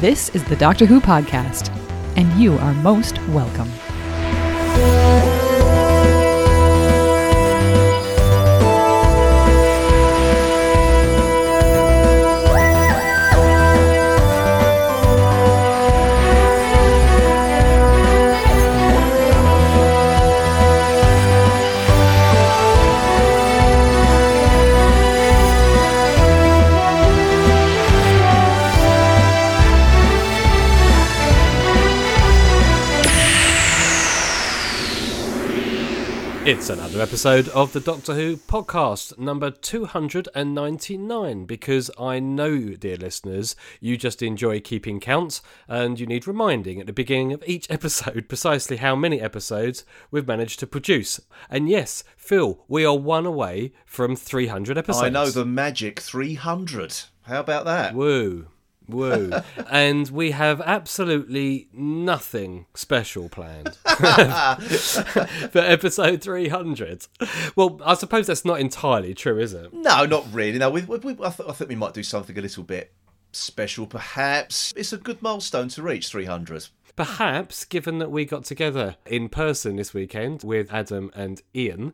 This is the Doctor Who podcast, and you are most welcome. It's another episode of the Doctor Who podcast, number 299. Because I know, dear listeners, you just enjoy keeping count and you need reminding at the beginning of each episode precisely how many episodes we've managed to produce. And yes, Phil, we are one away from 300 episodes. I know the magic 300. How about that? Woo. Woo. and we have absolutely nothing special planned for episode 300. Well, I suppose that's not entirely true, is it? No, not really. No, we, we, I, th- I think we might do something a little bit special, perhaps. It's a good milestone to reach 300. Perhaps, given that we got together in person this weekend with Adam and Ian,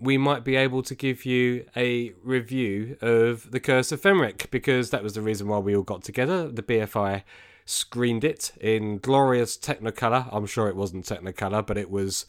we might be able to give you a review of The Curse of Fenric because that was the reason why we all got together. The BFI screened it in glorious Technicolor. I'm sure it wasn't Technicolor, but it was.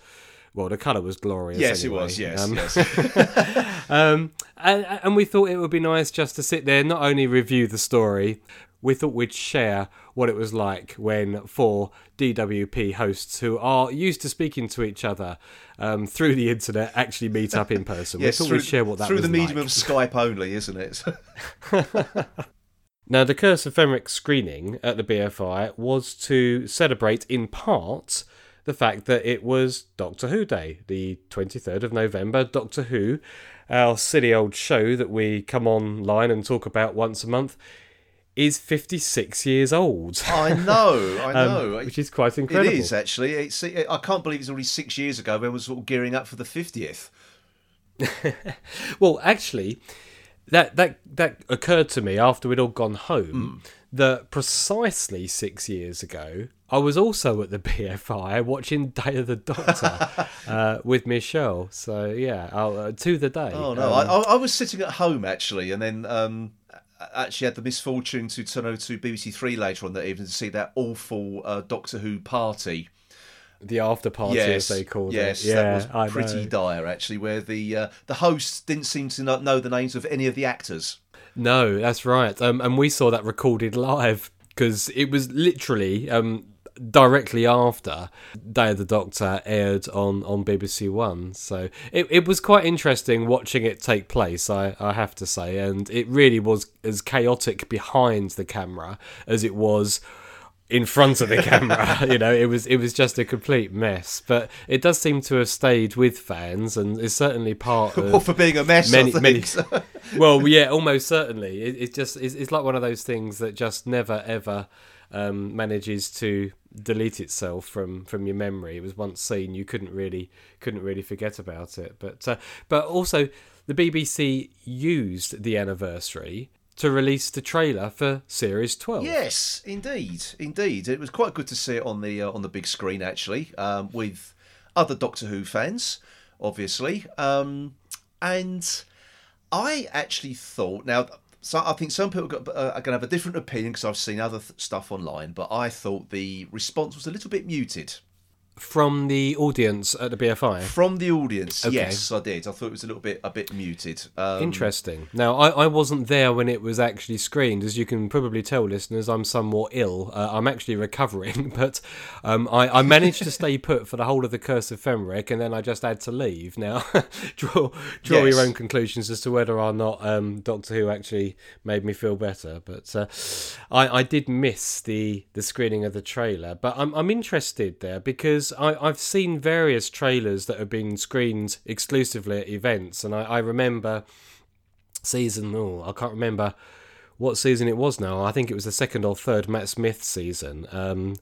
Well, the colour was glorious. Yes, anyway. it was. Yes, Um, yes. um, and, and we thought it would be nice just to sit there, not only review the story, we thought we'd share what it was like when four DWP hosts who are used to speaking to each other um, through the internet actually meet up in person. yes, we thought through, we'd share what that through was the medium like. of Skype only, isn't it? Now, the Curse of Fenric screening at the BFI was to celebrate, in part, the fact that it was Doctor Who Day, the 23rd of November. Doctor Who, our silly old show that we come online and talk about once a month, is 56 years old. I know, I um, know. which is quite it incredible. It is, actually. It's, I can't believe it's already six years ago when we were sort of gearing up for the 50th. Well, actually, that that that occurred to me after we'd all gone home. That precisely six years ago, I was also at the BFI watching Day of the Doctor uh, with Michelle. So yeah, uh, to the day. Oh no, Um, I, I was sitting at home actually, and then um, actually had the misfortune to turn over to BBC Three later on that evening to see that awful uh, Doctor Who party. the after party, yes, as they called yes, it. Yeah, that was pretty dire actually, where the uh, the hosts didn't seem to know the names of any of the actors. No, that's right. Um, and we saw that recorded live because it was literally um, directly after Day of the Doctor aired on, on BBC One. So it, it was quite interesting watching it take place, I, I have to say. And it really was as chaotic behind the camera as it was in front of the camera you know it was it was just a complete mess but it does seem to have stayed with fans and is certainly part of Well, for being a mess, many many well yeah almost certainly it, it just it's, it's like one of those things that just never ever um, manages to delete itself from from your memory it was once seen you couldn't really couldn't really forget about it but uh, but also the BBC used the anniversary to release the trailer for series 12 Yes, indeed, indeed. It was quite good to see it on the uh, on the big screen actually, um, with other Doctor Who fans, obviously. Um, and I actually thought now. So I think some people got, uh, are going to have a different opinion because I've seen other th- stuff online, but I thought the response was a little bit muted from the audience at the BFI from the audience. Okay. Yes, I did. I thought it was a little bit a bit muted. Um, Interesting. Now, I, I wasn't there when it was actually screened. As you can probably tell, listeners, I'm somewhat ill. Uh, I'm actually recovering, but um, I, I managed to stay put for the whole of the Curse of Fenric, and then I just had to leave. Now, draw draw Yes. your own conclusions as to whether or not um, Doctor Who actually made me feel better. But uh, I, I did miss the, the screening of the trailer. But I'm, I'm interested there because I, I've seen various trailers that have been screened exclusively at events, and I, I remember season. Oh, I can't remember what season it was now. I think it was the second or third Matt Smith season. Um,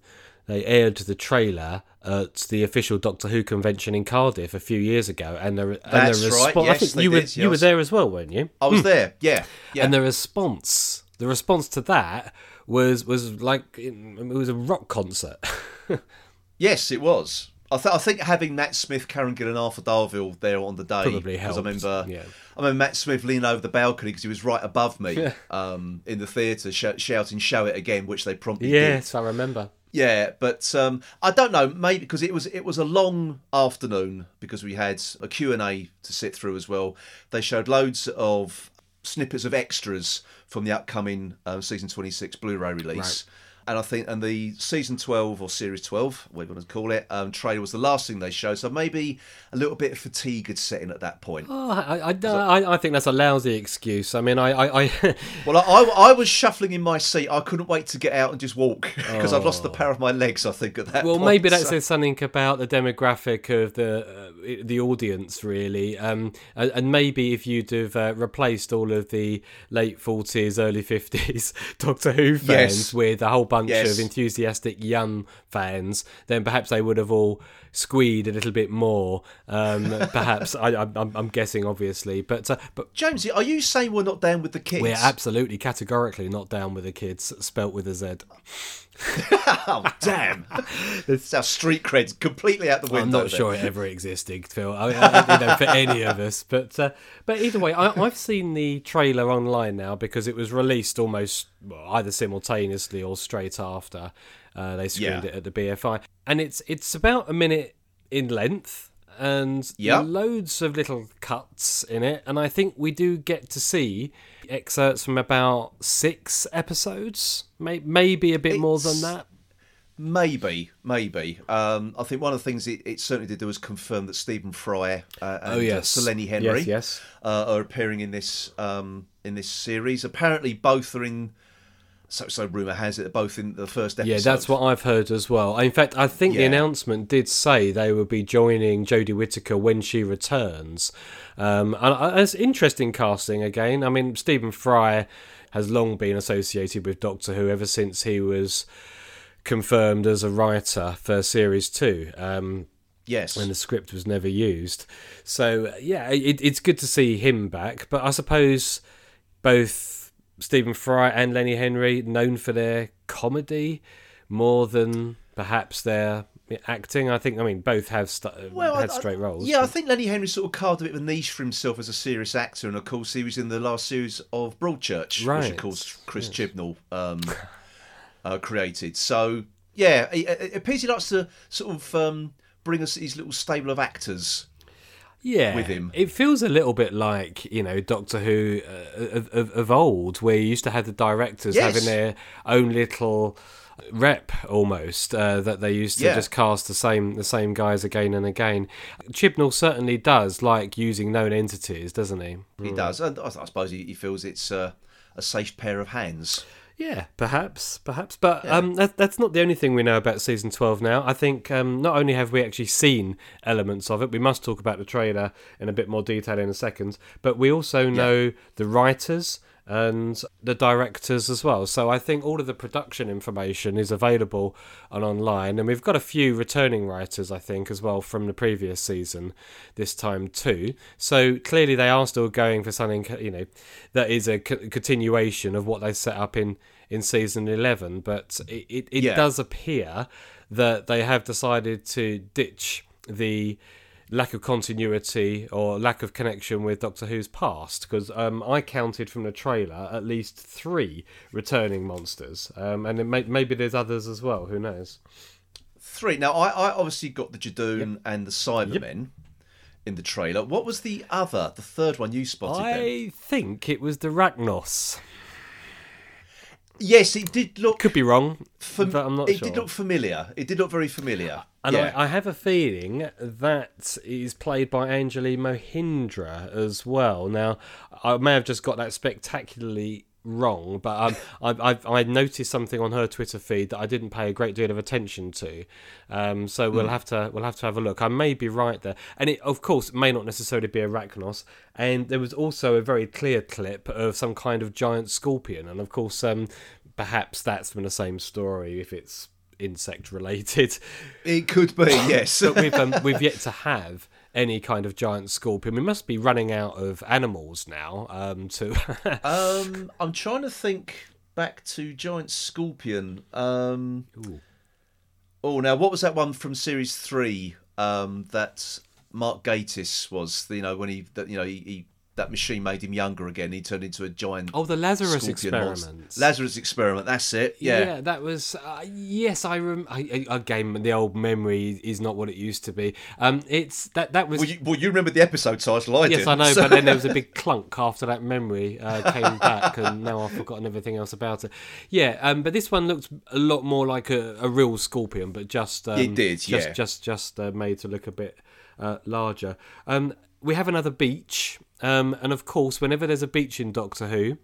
they aired the trailer at the official Doctor Who convention in Cardiff a few years ago, and the and That's the right, respo- I think you were did, you were there as well, weren't you? I was there. Yeah, yeah. And the response the response to that was was like it was a rock concert. Yes, it was. I, th- I think having Matt Smith, Karen Gillan, and Arthur Darvill there on the day Probably because I remember, yeah. I remember Matt Smith leaning over the balcony because he was right above me um, in the theatre, sh- shouting "Show it again," which they promptly did. yes, I remember. Yeah, but um, I don't know. Maybe because it was it was a long afternoon because we had a Q and A to sit through as well. They showed loads of snippets of extras from the upcoming uh, season twenty six Blu-ray release. And I think, and the season twelve or series twelve, whatever you want to call it, um, trailer was the last thing they showed. So maybe a little bit of fatigue had set in at that point. Oh, I, I, I, I think that's a lousy excuse. I mean, I, I, I Well, I, I, was shuffling in my seat. I couldn't wait to get out and just walk because I've lost the power of my legs. I think at that. well, point, maybe that so- says something about the demographic of the uh, the audience, really. Um, and, and maybe if you'd have uh, replaced all of the late forties, early fifties Doctor Who fans Yes. with a whole bunch Yes. of enthusiastic young fans, then perhaps they would have all squeed a little bit more. Um, perhaps I, I'm guessing, obviously, but uh, but Jonesy, are you saying we're not down with the kids? we're absolutely categorically not down with the kids, spelt with a Z. Oh damn! It's our street cred's completely out the window. I'm not sure it ever existed, Phil. I, I, you know, for any of us, but uh, but either way, I, I've seen the trailer online now because it was released almost well, either simultaneously or straight after uh, they screened Yeah. it at the BFI, and it's it's about a minute in length and Yeah. loads of little cuts in it, and I think we do get to see excerpts from about six episodes, may, maybe a bit more than that. Maybe, maybe. Um, I think one of the things it, it certainly did do was confirm that Stephen Fry uh, and Oh, yes. Sir Lenny Henry Yes, yes. Uh, are appearing in this um, in this series. Apparently, both are in. So, so rumor has it, they're both in the first episode. Yeah, that's what I've heard as well. In fact, I think the announcement did say they will be joining Jodie Whittaker when she returns. Um, and and it's interesting casting again. I mean, Stephen Fry has long been associated with Doctor Who ever since he was confirmed as a writer for series two. Um, Yes. when the script was never used. So yeah, it, it's good to see him back. But I suppose both Stephen Fry and Lenny Henry known for their comedy more than perhaps their acting. I think. I mean, both have st- Well, had I- straight roles. Yeah, I think Lenny Henry sort of carved a bit of a niche for himself as a serious actor, and of course he was in the last series of Broadchurch, which of course Chris Chibnall um, uh, created. So yeah, it, it appears he likes to sort of um, bring us his little stable of actors. Yeah, with him. It feels a little bit like you know Doctor Who uh, of, of, old, where you used to have the directors Yes. having their own little rep almost uh, that they used to Yeah. just cast the same the same guys again and again. Chibnall certainly does like using known entities, doesn't he? He does, and I, I suppose he, he feels it's uh, a safe pair of hands. Yeah, perhaps, perhaps, but um, that, that's not the only thing we know about season twelve. Now, I think um, not only have we actually seen elements of it, we must talk about the trailer in a bit more detail in a second, but we also know the writers and the directors as well. So I think all of the production information is available on online, and we've got a few returning writers, I think, as well from the previous season this time too. So clearly they are still going for something, you know, that is a co- continuation of what they set up in in season eleven. But it it, it Yeah. does appear that they have decided to ditch the lack of continuity or lack of connection with Doctor Who's past because um, I counted from the trailer at least three returning monsters, um, and it may, maybe there's others as well. Who knows? Three. Now, I, I obviously got the Judoon and the Cybermen in the trailer. What was the other, the third one you spotted? Then? I think it was the Racnoss. Yes, it did look. Could be wrong, fam- but I'm not it sure. did look familiar. It did look very familiar. And yeah. I, I have a feeling that is played by Anjali Mohindra as well. Now, I may have just got that spectacularly wrong, but um, I, I, I noticed something on her Twitter feed that I didn't pay a great deal of attention to. Um, so we'll have to we'll have to have a look. I may be right there, and it of course may not necessarily be Arachnos. And there was also a very clear clip of some kind of giant scorpion, and of course, um, perhaps that's from the same story if it's insect related. It could be, yes. but we've um, we've yet to have any kind of giant scorpion. We must be running out of animals now. Um, to Um, I'm trying to think back to Giant Scorpion. Um, oh, now what was that one from series three? Um, that Mark Gatiss was, you know, when he, that you know, he, he that machine made him younger again. He turned into a giant. oh, the Lazarus monster. experiment. Lazarus experiment. That's it. Yeah. that was uh, yes. I, rem- I, I again the old memory is not what it used to be. Um, it's that that was Well, you, well, you remember the episode title, I Yes, did. I know, So- but then there was a big clunk after that memory uh, came back, and now I've forgotten everything else about it. Yeah, um, but this one looked a lot more like a, a real scorpion, but just um, It did, just yeah. just just uh, made to look a bit uh, larger. Um, we have another beach, um, and of course, whenever there's a beach in Doctor Who.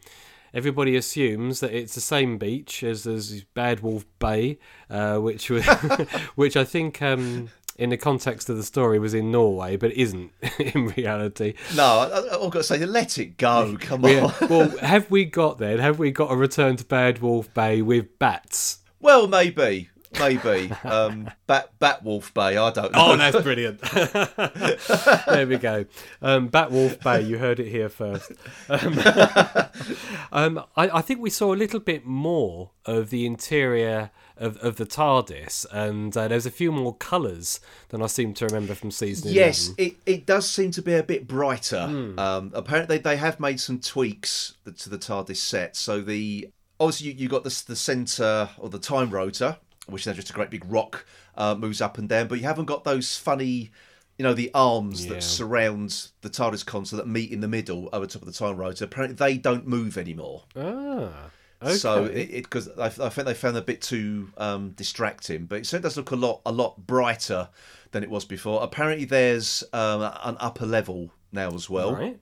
Everybody assumes that it's the same beach as as Bad Wolf Bay, uh, which was, which I think um, in the context of the story was in Norway, but isn't in reality. no, I, I've got to say, let it go. Come on. Yeah. well, have we got then? Have we got a return to Bad Wolf Bay with bats? Well, maybe, maybe. um, Bat Batwolf Bay. I don't know. Oh, that's brilliant. there we go. Um, Bat Wolf Bay, you heard it here first. Um, um, I, I think we saw a little bit more of the interior of, of the TARDIS, and uh, there's a few more colours than I seem to remember from season Yes, 11. it, it does seem to be a bit brighter. Um, apparently, they have made some tweaks to the TARDIS set. So the obviously you, you got the the center or the time rotor, which is just a great big rock, uh, moves up and down. But you haven't got those funny, you know, the arms Yeah. that surround the TARDIS console that meet in the middle over top of the time rotor. Apparently, they don't move anymore. Ah, okay. So it because I, I think they found it a bit too um, distracting, but it certainly does look a lot a lot brighter than it was before. Apparently, there's um, an upper level now as well right.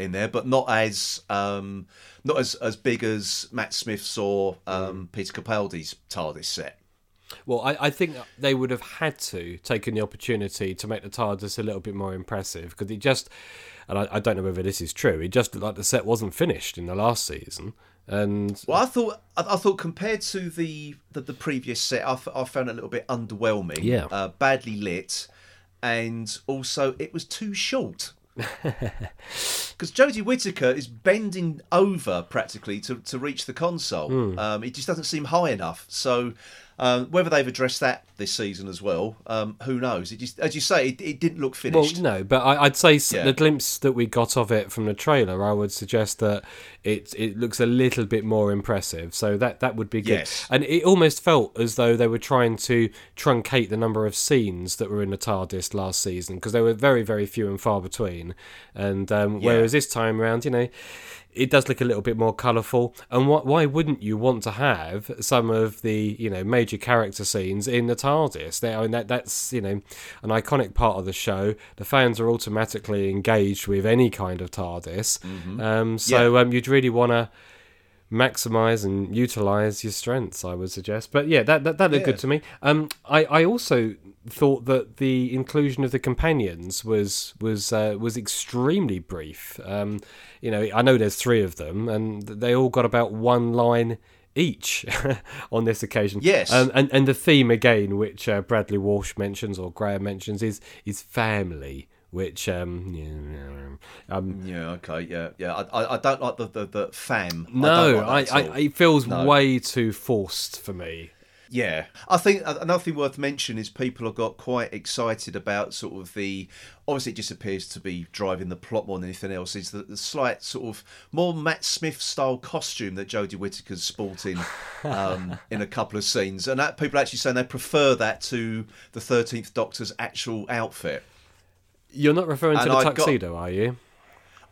In there, but not as um, not as as big as Matt Smith's or um, Peter Capaldi's TARDIS set. Well, I, I think they would have had to taken the opportunity to make the TARDIS a little bit more impressive because it just, and I, I don't know whether this is true. It just looked like the set wasn't finished in the last season, and Well, I thought I, I thought compared to the the, the previous set, I, f- I found it a little bit underwhelming. Yeah. uh, badly lit, and also it was too short. Because Jodie Whittaker is bending over practically to, to reach the console. Hmm. Um, it just doesn't seem high enough. So um, whether they've addressed that this season as well, um, who knows? It just, as you say, it, it didn't look well, finished. no, but I, I'd say Yeah. the glimpse that we got of it from the trailer, I would suggest that it it looks a little bit more impressive. So that that would be good. Yes. And it almost felt as though they were trying to truncate the number of scenes that were in the TARDIS last season because they were very very few and far between. And um, whereas this time around, you know. It does look a little bit more colourful, and wh- why wouldn't you want to have some of the you know major character scenes in the TARDIS? They, I mean, that that's you know an iconic part of the show. The fans are automatically engaged with any kind of TARDIS, um, so um, you'd really want to maximize and utilize your strengths i would suggest. But yeah that that, that looked Yeah. good to me. Um i i also thought that the inclusion of the companions was was uh, was extremely brief. Um you know i know there's three of them and they all got about one line each on this occasion. Yes. um, and and the theme again which uh, bradley walsh mentions or graham mentions is is family which um, yeah, um Yeah, okay, yeah, yeah. I, I, I don't like the, the, the fam. No, I, like that I, it feels No. way too forced for me. Yeah, I think another thing worth mentioning is people have got quite excited about sort of the. Obviously, it just appears to be driving the plot more than anything else. Is the, the slight sort of more Matt Smith style costume that Jodie Whittaker's sporting um, in a couple of scenes, and that people are actually saying they prefer that to the Thirteenth Doctor's actual outfit. You're not referring to And the I got- tuxedo, are you?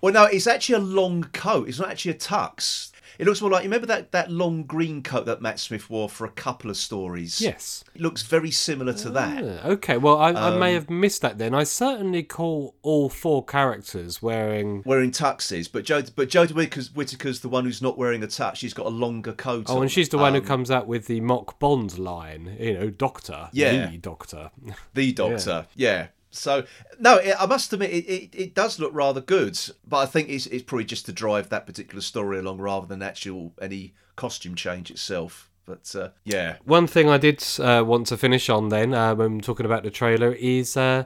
Well, no, it's actually a long coat. It's not actually a tux. It looks more like you remember that, that long green coat that Matt Smith wore for a couple of stories. Yes. it looks very similar to that. Ah, okay, well, I, I Um, may have missed that then. I certainly call all four characters wearing. wearing tuxes, but Jodie, but Jodie Whittaker's, Whittaker's the one who's not wearing a tux. She's got a longer coat. Oh, on. and she's the one who Um, comes out with the mock Bond line, you know, Doctor. Yeah. The Doctor. the Doctor. Yeah. So no, it, I must admit it, it, it does look rather good, but I think it's, it's probably just to drive that particular story along rather than actual any costume change itself. But uh, yeah, One thing I did uh, want to finish on then, uh, when talking about the trailer, is uh,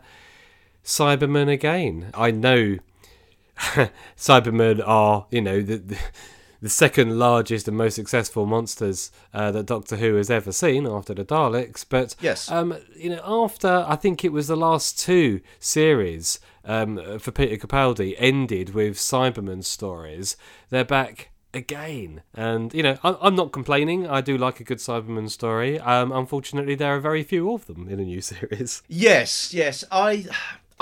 Cybermen again. I know Cybermen are, you know, the, the, the second largest and most successful monsters uh, that Doctor Who has ever seen after the Daleks. But Yes. um, you know, after I think it was the last two series um, for Peter Capaldi ended with Cyberman stories, they're back again. And you know, I'm not complaining. I do like a good Cyberman story. Um, unfortunately, there are very few of them in a new series. Yes, yes. I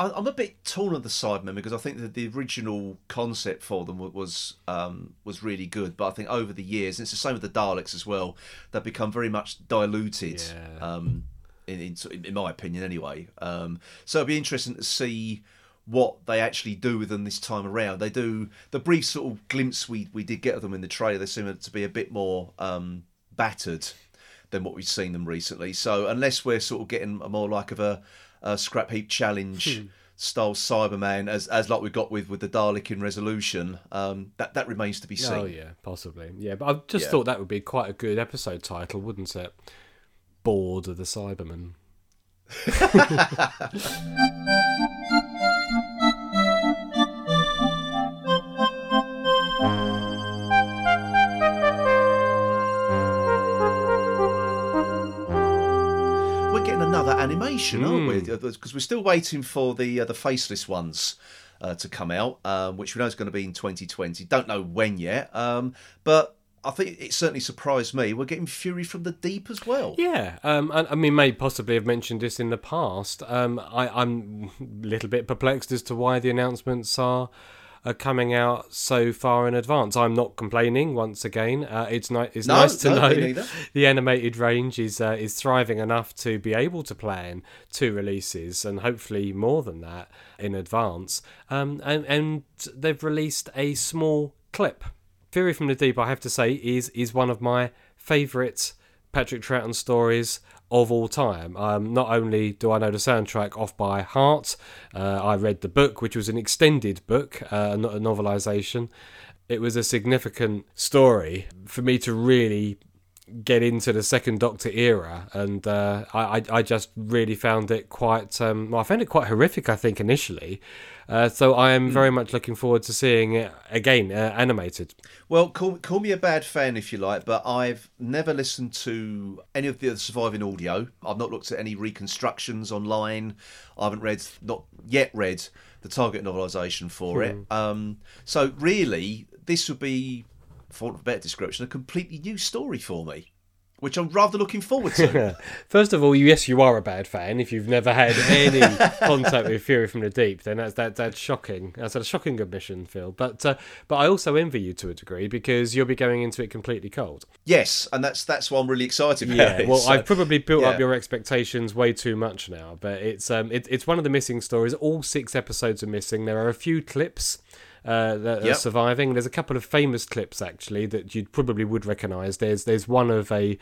I'm a bit torn on the Cybermen because I think that the original concept for them was um, was really good, but I think over the years, and it's the same with the Daleks as well, they've become very much diluted. Yeah. Um, in, in in my opinion, anyway. Um, so it'd be interesting to see what they actually do with them this time around. They do the brief sort of glimpse we we did get of them in the trailer. They seem to be a bit more um, battered than what we've seen them recently. So unless we're sort of getting a more like of a, a scrap heap challenge style Cyberman, as as like we got with with the Dalek in Resolution, um, that that remains to be seen. Oh yeah, possibly. Yeah, but I just Yeah. thought that would be quite a good episode title, wouldn't it? Bored of the Cybermen. another animation, aren't we? Hmm. Because we're still waiting for the uh, the faceless ones. Uh, to come out, um, which we know is going to be in 2020. Don't know when yet, um, but I think it certainly surprised me. We're getting Fury from the Deep as well. Yeah, um, I, I mean, may possibly have mentioned this in the past. Um, I, I'm a little bit perplexed as to why the announcements are. Are coming out so far in advance. I'm not complaining. Once again, uh, it's ni- it's No, nice to no, know the animated range is uh, is thriving enough to be able to plan two releases and hopefully more than that in advance. Um, and and they've released a small clip. Fury from the Deep, I have to say, is is one of my favourite Patrick Troughton stories of all time. Um, not only do I know the soundtrack off by heart, uh, I read the book, which was an extended book, uh, not a novelisation. It was a significant story for me to really get into the second Doctor era, and uh, I, I I just really found it quite. Um, well, I found it quite horrific. I think initially, uh, so I am very much looking forward to seeing it again uh, animated. Well, call, call me a bad fan if you like, but I've never listened to any of the surviving audio. I've not looked at any reconstructions online. I haven't read, not yet read, the Target novelisation for it. Um, so really, this would be, for a better description, a completely new story for me, which I'm rather looking forward to. First of all, yes, you are a bad fan. If you've never had any contact with Fury from the Deep, then that's that, that's shocking. That's a shocking admission, Phil. But uh, but I also envy you to a degree because you'll be going into it completely cold. yes, and that's that's why I'm really excited about Yeah, well, So- I've probably built up your expectations way too much now, but it's um, it, it's one of the missing stories. All six episodes are missing. There are a few clips uh, that are surviving. There's a couple of famous clips actually that you probably would recognise. There's there's one of a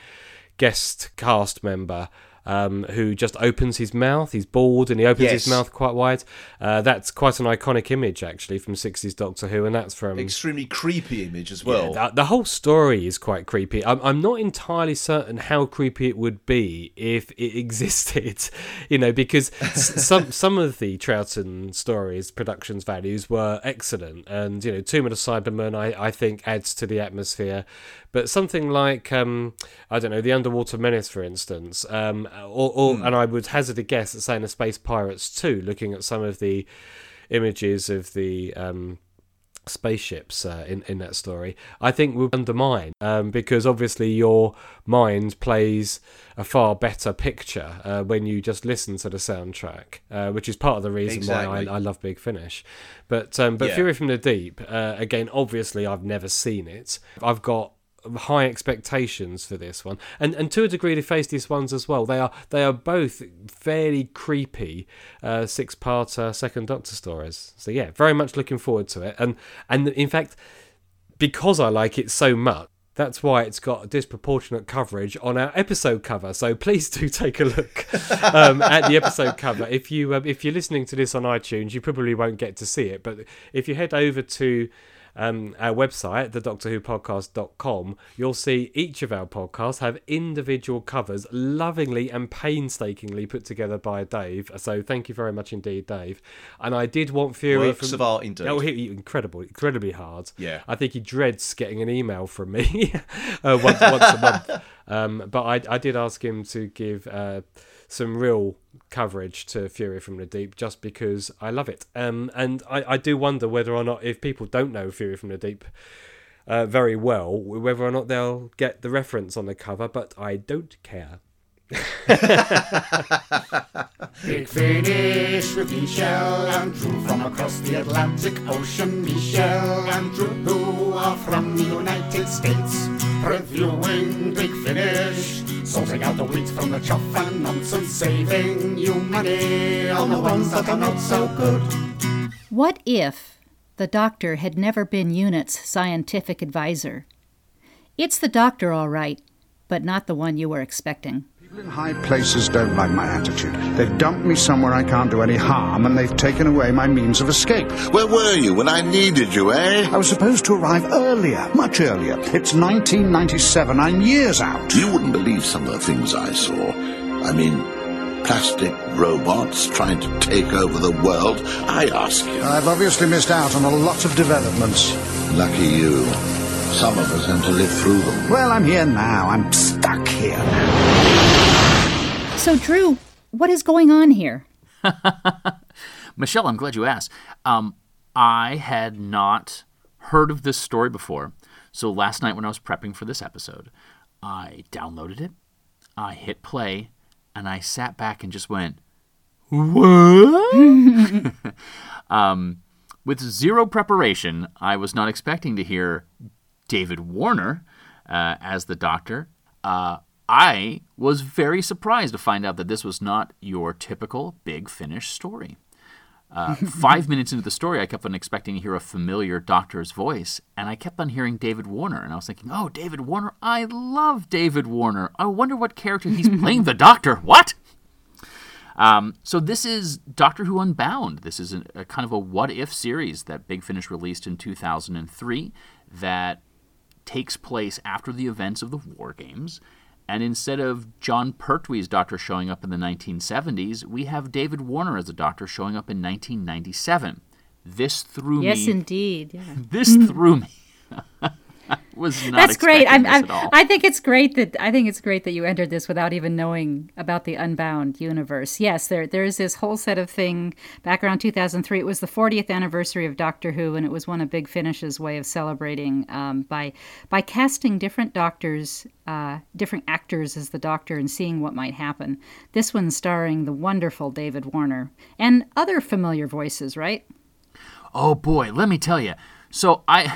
guest cast member. Um, who just opens his mouth? He's bald and he opens his mouth quite wide. Uh, that's quite an iconic image, actually, from '60s Doctor Who, and that's from extremely creepy image as well. yeah, the, the whole story is quite creepy. I'm, I'm not entirely certain how creepy it would be if it existed, you know, because some some of the Troughton stories, productions values were excellent, and you know, Tomb of the Cybermen, I, I think adds to the atmosphere. But something like um, I don't know, the Underwater Menace, for instance, um, or, or and I would hazard a guess at saying the Space Pirates too, looking at some of the images of the um, spaceships uh, in in that story, I think will undermine um, because obviously your mind plays a far better picture uh, when you just listen to the soundtrack, uh, which is part of the reason Exactly. why I, I love Big Finish. But um, but Yeah. Fury from the Deep uh, again, obviously I've never seen it. I've got high expectations for this one and and to a degree the these ones as well they are they are both fairly creepy uh six part uh, second doctor stories so yeah very much looking forward to it and and in fact because i like it so much that's why it's got disproportionate coverage on our episode cover. So please do take a look um, at the episode cover. If you um, if you're listening to this on iTunes, you probably won't get to see it. But if you head over to um, our website, the Doctor Who podcast.com, you'll see each of our podcasts have individual covers lovingly and painstakingly put together by Dave. So thank you very much indeed, Dave. And I did want Fury Works from, of art indeed. Oh, he, incredible, incredibly hard. Yeah. I think he dreads getting an email from me uh, once, once a month. Um, but I, I did ask him to give uh, some real coverage to Fury from the Deep just because I love it. Um, and I, I do wonder whether or not, if people don't know Fury from the Deep uh, very well, whether or not they'll get the reference on the cover, but I don't care. Big finish with Michelle and Drew from across the Atlantic Ocean. Michelle and Drew, who are from the United States, reviewing Big Finish, sorting out the wheat from the chaff and nonsense, saving you money on the ones that are not so good. What if the doctor had never been UNIT's scientific advisor? It's the doctor, all right, but not the one you were expecting. People in high places don't like my attitude. They've dumped me somewhere I can't do any harm, and they've taken away my means of escape. Where were you when I needed you, eh? I was supposed to arrive earlier, much earlier. It's 1997. I'm years out. You wouldn't believe some of the things I saw. I mean, plastic robots trying to take over the world. I ask you. I've obviously missed out on a lot of developments. Lucky you. Some of us had to live through them. Well, I'm here now. I'm stuck here. So, Drew, what is going on here? Michelle, I'm glad you asked. Um, I had not heard of this story before. So last night when I was prepping for this episode, I downloaded it, I hit play, and I sat back and just went, What? um, with zero preparation, I was not expecting to hear David Warner uh, as the doctor. Uh, I was very surprised to find out that this was not your typical big finish story. Uh, five minutes into the story, I kept on expecting to hear a familiar doctor's voice, and I kept on hearing David Warner, and I was thinking, "Oh, David Warner! I love David Warner. I wonder what character he's playing the Doctor. What?" Um, so this is Doctor Who Unbound. This is a, a kind of a what-if series that Big Finish released in 2003 that takes place after the events of the War Games. And instead of Jon Pertwee's doctor showing up in the 1970s, we have David Warner as a doctor showing up in 1997. This threw Yes, me. Yes, indeed. Yeah. This threw me. was not That's great. I'm, I'm. I think it's great that I think it's great that you entered this without even knowing about the Unbound universe. Yes, there there is this whole set of thing back around 2003. It was the 40th anniversary of Doctor Who, and it was one of Big Finish's way of celebrating um, by by casting different doctors, uh, different actors as the Doctor, and seeing what might happen. This one starring the wonderful David Warner and other familiar voices, right? Oh boy, let me tell you. So I,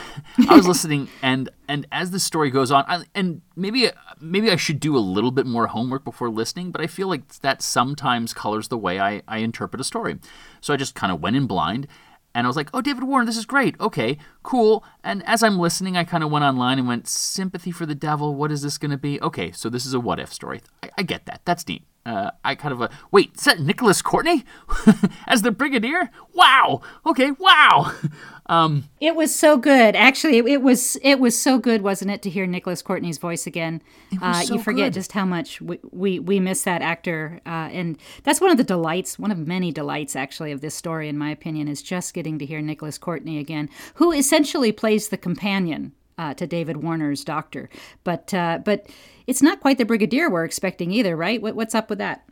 I was listening, and and as the story goes on, I, and maybe maybe I should do a little bit more homework before listening, but I feel like that sometimes colors the way I, I interpret a story. So I just kind of went in blind, and I was like, "Oh, David Warren, this is great. Okay, cool." And as I'm listening, I kind of went online and went, "Sympathy for the devil. What is this going to be?" Okay, so this is a what if story. I, I get that. That's neat. Uh, I kind of a wait. Is that Nicholas Courtney as the Brigadier? Wow. Okay. Wow. Um, It was so good. Actually, it, it was it was so good, wasn't it, to hear Nicholas Courtney's voice again? uh, so you forget good. just how much we, we, we miss that actor, uh, and that's one of the delights, one of many delights, actually, of this story, in my opinion, is just getting to hear Nicholas Courtney again, who essentially plays the companion uh, to David Warner's Doctor. But uh, but it's not quite the Brigadier we're expecting either, right? What, what's up with that?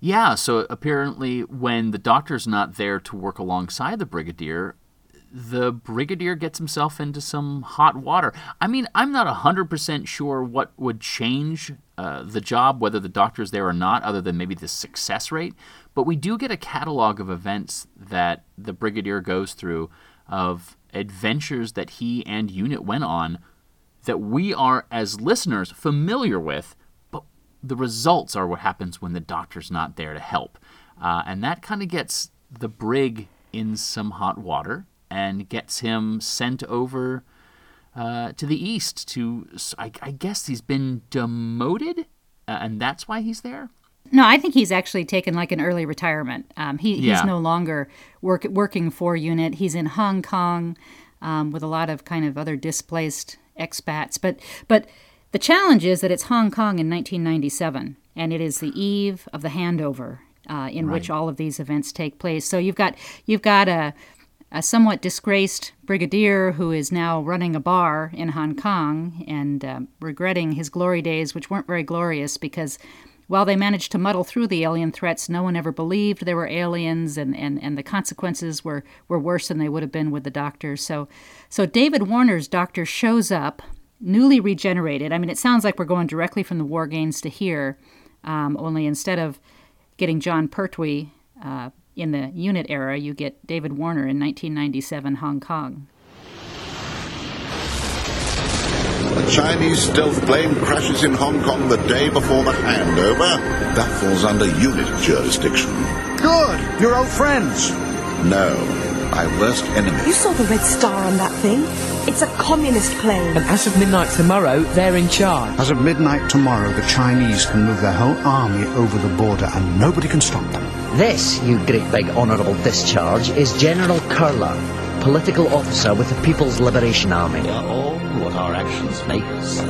Yeah, so apparently, when the doctor's not there to work alongside the brigadier, the brigadier gets himself into some hot water. I mean, I'm not 100% sure what would change uh, the job, whether the doctor's there or not, other than maybe the success rate. But we do get a catalog of events that the brigadier goes through of adventures that he and unit went on that we are, as listeners, familiar with, but the results are what happens when the doctor's not there to help. Uh, and that kind of gets the brig in some hot water and gets him sent over uh, to the east to, I, I guess he's been demoted, uh, and that's why he's there. No, I think he's actually taken like an early retirement. Um, he, Yeah. He's no longer work, working for UNIT. He's in Hong Kong. um, with a lot of kind of other displaced expats. But but the challenge is that it's Hong Kong in 1997, and it is the eve of the handover uh, in which all of these events take place. So you've got you've got a a somewhat disgraced brigadier who is now running a bar in Hong Kong and uh, regretting his glory days, which weren't very glorious because while they managed to muddle through the alien threats, no one ever believed there were aliens, and, and, and the consequences were, were worse than they would have been with the doctor. So, so David Warner's doctor shows up, newly regenerated. I mean, it sounds like we're going directly from the War Games to here, um, only instead of getting Jon Pertwee uh, in the unit era, you get David Warner in 1997 Hong Kong. A Chinese stealth plane crashes in Hong Kong the day before the handover. That falls under unit jurisdiction. Good. You're old friends. No, my worst enemy. You saw the red star on that thing? It's a communist plane. And as of midnight tomorrow, they're in charge. As of midnight tomorrow, the Chinese can move their whole army over the border and nobody can stop them. This, you great big honourable discharge, is General Curler, political officer with the People's Liberation Army. We are all what our actions make us.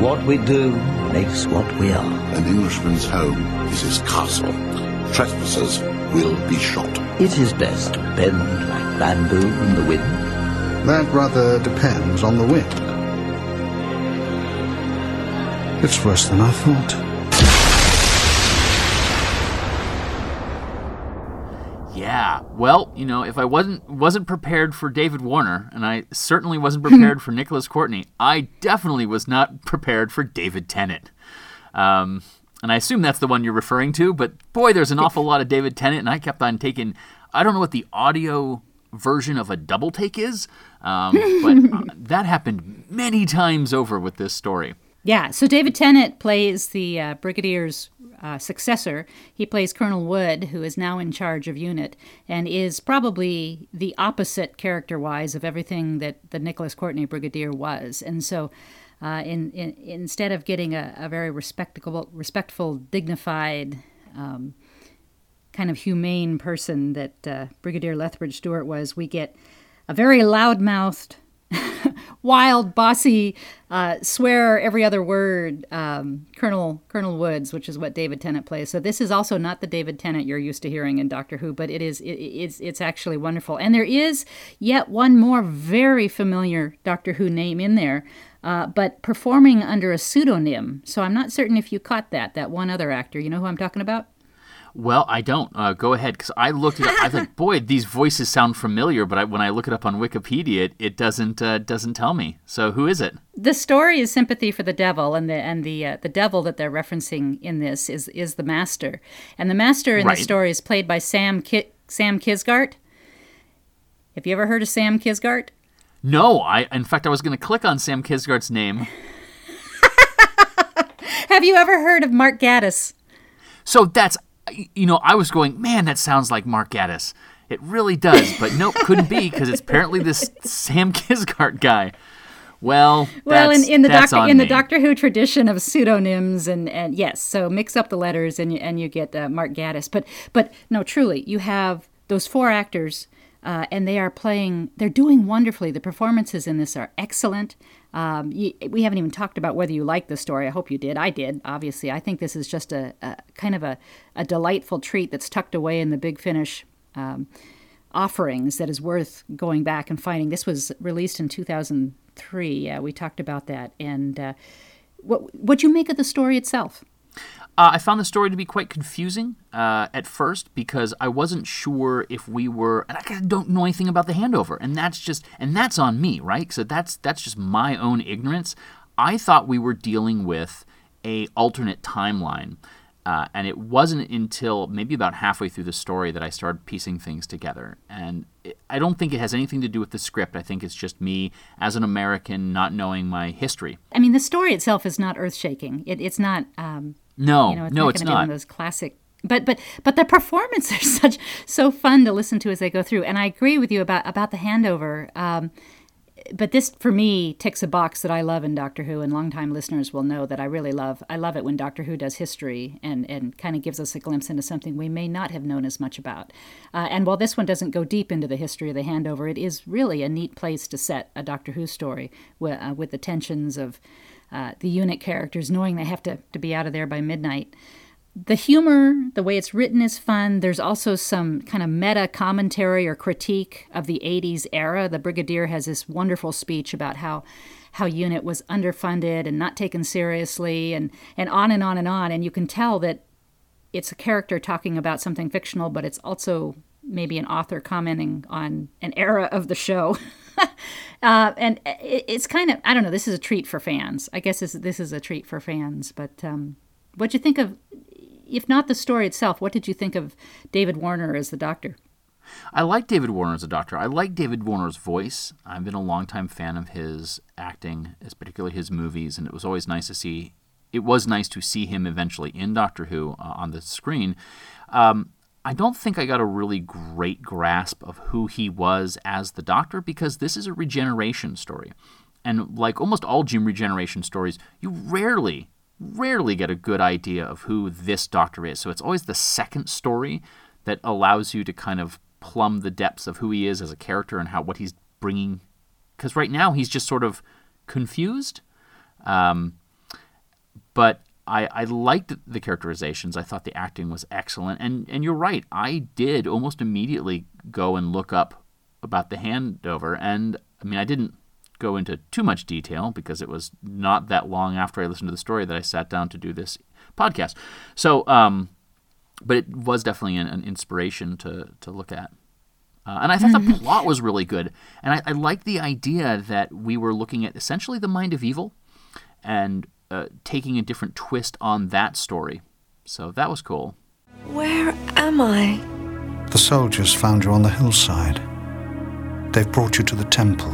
What we do makes what we are. An Englishman's home is his castle. Trespassers will be shot. It is best to bend like bamboo in the wind. That rather depends on the wind. It's worse than I thought. Yeah. Well, you know, if I wasn't wasn't prepared for David Warner, and I certainly wasn't prepared for Nicholas Courtney, I definitely was not prepared for David Tennant. Um, and I assume that's the one you're referring to. But boy, there's an awful lot of David Tennant, and I kept on taking. I don't know what the audio version of a double take is, um, but uh, that happened many times over with this story. Yeah, so David Tennant plays the uh, Brigadier's uh, successor. He plays Colonel Wood, who is now in charge of unit, and is probably the opposite character wise of everything that the Nicholas Courtney Brigadier was. And so uh, in, in, instead of getting a, a very respectable, respectful, dignified, um, kind of humane person that uh, Brigadier Lethbridge Stewart was, we get a very loud-mouthed, wild, bossy, uh, swear every other word um, Colonel Colonel Woods, which is what David Tennant plays. So this is also not the David Tennant you're used to hearing in Doctor Who, but it is it, it's it's actually wonderful. And there is yet one more very familiar Doctor Who name in there. Uh, but performing under a pseudonym. So I'm not certain if you caught that, that one other actor. You know who I'm talking about? Well, I don't. Uh, go ahead, because I looked it up. I thought, boy, these voices sound familiar, but I, when I look it up on Wikipedia, it, it doesn't uh, doesn't tell me. So who is it? The story is sympathy for the devil, and the and the uh, the devil that they're referencing in this is is the master, and the master in Right. the story is played by Sam Ki- Sam Kisgart. Have you ever heard of Sam Kisgart? No, I. In fact, I was going to click on Sam Kisgart's name. Have you ever heard of Mark Gatiss? So that's, you know, I was going, man, that sounds like Mark Gatiss. It really does, but nope, couldn't be because it's apparently this Sam Kisgart guy. Well, Well, in, that's- in the Doctor in the. Doctor Who tradition of pseudonyms and and yes, so mix up the letters and you, and you get uh, Mark Gatiss. But but no, truly, you have those four actors, uh, and they are playing. They're doing wonderfully. The performances in this are excellent. Um, you, we haven't even talked about whether you like the story. I hope you did. I did. Obviously, I think this is just a, a kind of a, a delightful treat that's tucked away in the Big Finish. Um, offerings that is worth going back and finding. This was released in 2003. Yeah, we talked about that. And uh, what what you make of the story itself? Uh, I found the story to be quite confusing uh, at first because I wasn't sure if we were, and I don't know anything about the handover, and that's just, and that's on me, right? So that's that's just my own ignorance. I thought we were dealing with a alternate timeline, uh, and it wasn't until maybe about halfway through the story that I started piecing things together. And it, I don't think it has anything to do with the script. I think it's just me as an American not knowing my history. I mean, the story itself is not earth shaking. It, it's not. Um, No, you know, it's no, not it's gonna one not. of those classic. But but but the performances are such so fun to listen to as they go through. And I agree with you about about the handover. Um, but this for me ticks a box that I love in Doctor Who, and longtime listeners will know that I really love. I love it when Doctor Who does history and and kind of gives us a glimpse into something we may not have known as much about. Uh, and while this one doesn't go deep into the history of the handover, it is really a neat place to set a Doctor Who story with, uh, with the tensions of uh, the unit characters knowing they have to, to be out of there by midnight the humor, the way it's written is fun. There's also some kind of meta commentary or critique of the 80s era. The Brigadier has this wonderful speech about how how unit was underfunded and not taken seriously and and on and on and on and you can tell that it's a character talking about something fictional but it's also maybe an author commenting on an era of the show. uh, and it, it's kind of I don't know. This is a treat for fans. I guess this, this is a treat for fans. But um, what'd you think of if not the story itself, what did you think of David Warner as the Doctor? I like David Warner as a doctor. I like David Warner's voice. I've been a longtime fan of his acting, as particularly his movies, and it was always nice to see. It was nice to see him eventually in Doctor Who uh, on the screen. Um, I don't think I got a really great grasp of who he was as the Doctor because this is a regeneration story. And like almost all Jim regeneration stories, you rarely rarely get a good idea of who this doctor is. So it's always the second story that allows you to kind of plumb the depths of who he is as a character and how what he's bringing. Because right now he's just sort of confused. Um, but I, I liked the characterizations. I thought the acting was excellent. And, and you're right. I did almost immediately go and look up about the handover. And I mean, I didn't go into too much detail because it was not that long after I listened to the story that I sat down to do this podcast. So, um, but it was definitely an, an, inspiration to to look at. Uh, and I thought the mm-hmm. plot was really good, and I, I liked the idea that we were looking at essentially the mind of evil, and uh, taking a different twist on that story. So that was cool. Where am I? The soldiers found you on the hillside. They've brought you to the temple.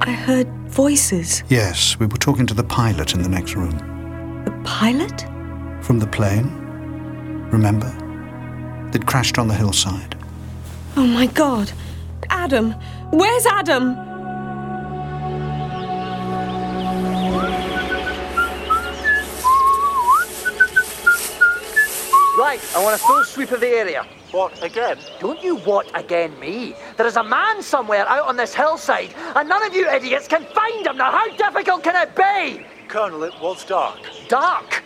I heard voices. Yes, we were talking to the pilot in the next room. The pilot? From the plane. Remember? They'd crashed on the hillside. Oh my god. Adam! Where's Adam? Right, I want a full sweep of the area. What, again? Don't you what again me? There is a man somewhere out on this hillside, and none of you idiots can find him. Now, how difficult can it be? Colonel, it was dark. Dark?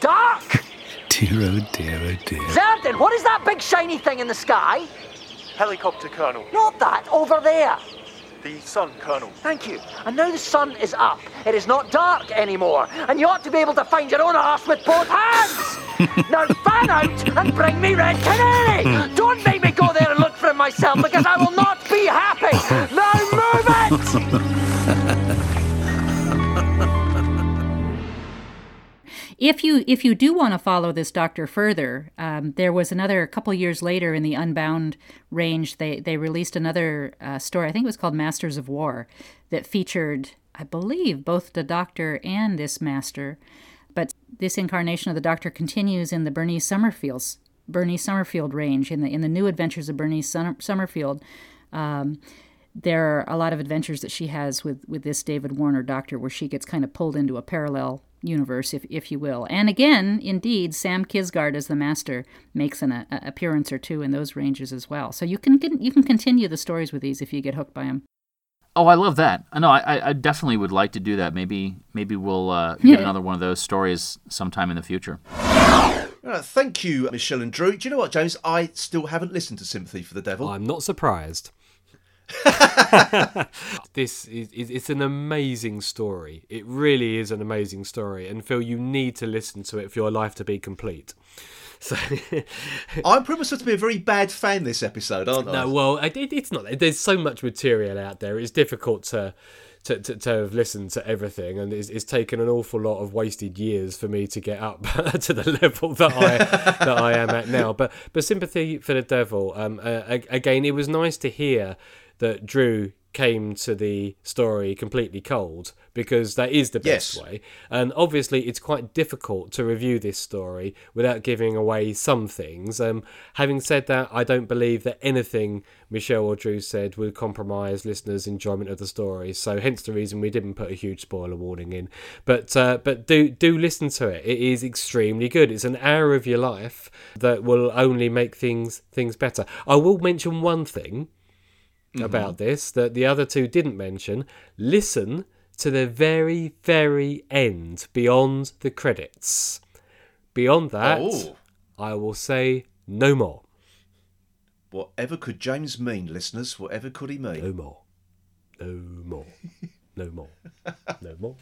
Dark? Dear, oh dear, oh dear. Zerdin, what is that big shiny thing in the sky? Helicopter, Colonel. Not that, over there. The sun, Colonel. Thank you. And now the sun is up. It is not dark anymore. And you ought to be able to find your own arse with both hands. now fan out and bring me Red Canary. Don't make me go there and look for him myself because I will not be happy. Now move it. if you if you do want to follow this doctor further, um, there was another couple years later in the Unbound range. They they released another uh, story. I think it was called Masters of War, that featured, I believe, both the Doctor and this Master. But this incarnation of the Doctor continues in the Bernie Summerfield's Bernice Summerfield range in the in the New Adventures of Bernice Summerfield. Um, there are a lot of adventures that she has with with this David Warner Doctor, where she gets kind of pulled into a parallel universe, if, if you will. And again, indeed, Sam Kisgard as the master makes an a, appearance or two in those ranges as well. So you can you can continue the stories with these if you get hooked by them. Oh, I love that. No, I, I definitely would like to do that. Maybe maybe we'll uh, get another one of those stories sometime in the future. Uh, thank you, Michelle and Drew. Do you know what, James? I still haven't listened to Sympathy for the Devil. I'm not surprised. this is it's an amazing story. It really is an amazing story, and Phil, you need to listen to it for your life to be complete. So I'm pretty much to be a very bad fan this episode, aren't I? No, well, it, it's not. There's so much material out there. It's difficult to to, to, to have listened to everything, and it's, it's taken an awful lot of wasted years for me to get up to the level that I that I am at now. But but sympathy for the devil. Um, uh, again, it was nice to hear that Drew came to the story completely cold because that is the best Yes. way. And obviously, it's quite difficult to review this story without giving away some things. Um, having said that, I don't believe that anything Michelle or Drew said would compromise listeners' enjoyment of the story. So, hence the reason we didn't put a huge spoiler warning in. But uh, but do do listen to it. It is extremely good. It's an hour of your life that will only make things things better. I will mention one thing Mm-hmm. about this that the other two didn't mention. Listen to the very, very end beyond the credits. Beyond that, Oh. I will say no more. Whatever could James mean, listeners? Whatever could he mean? No more. No more. No more. No more.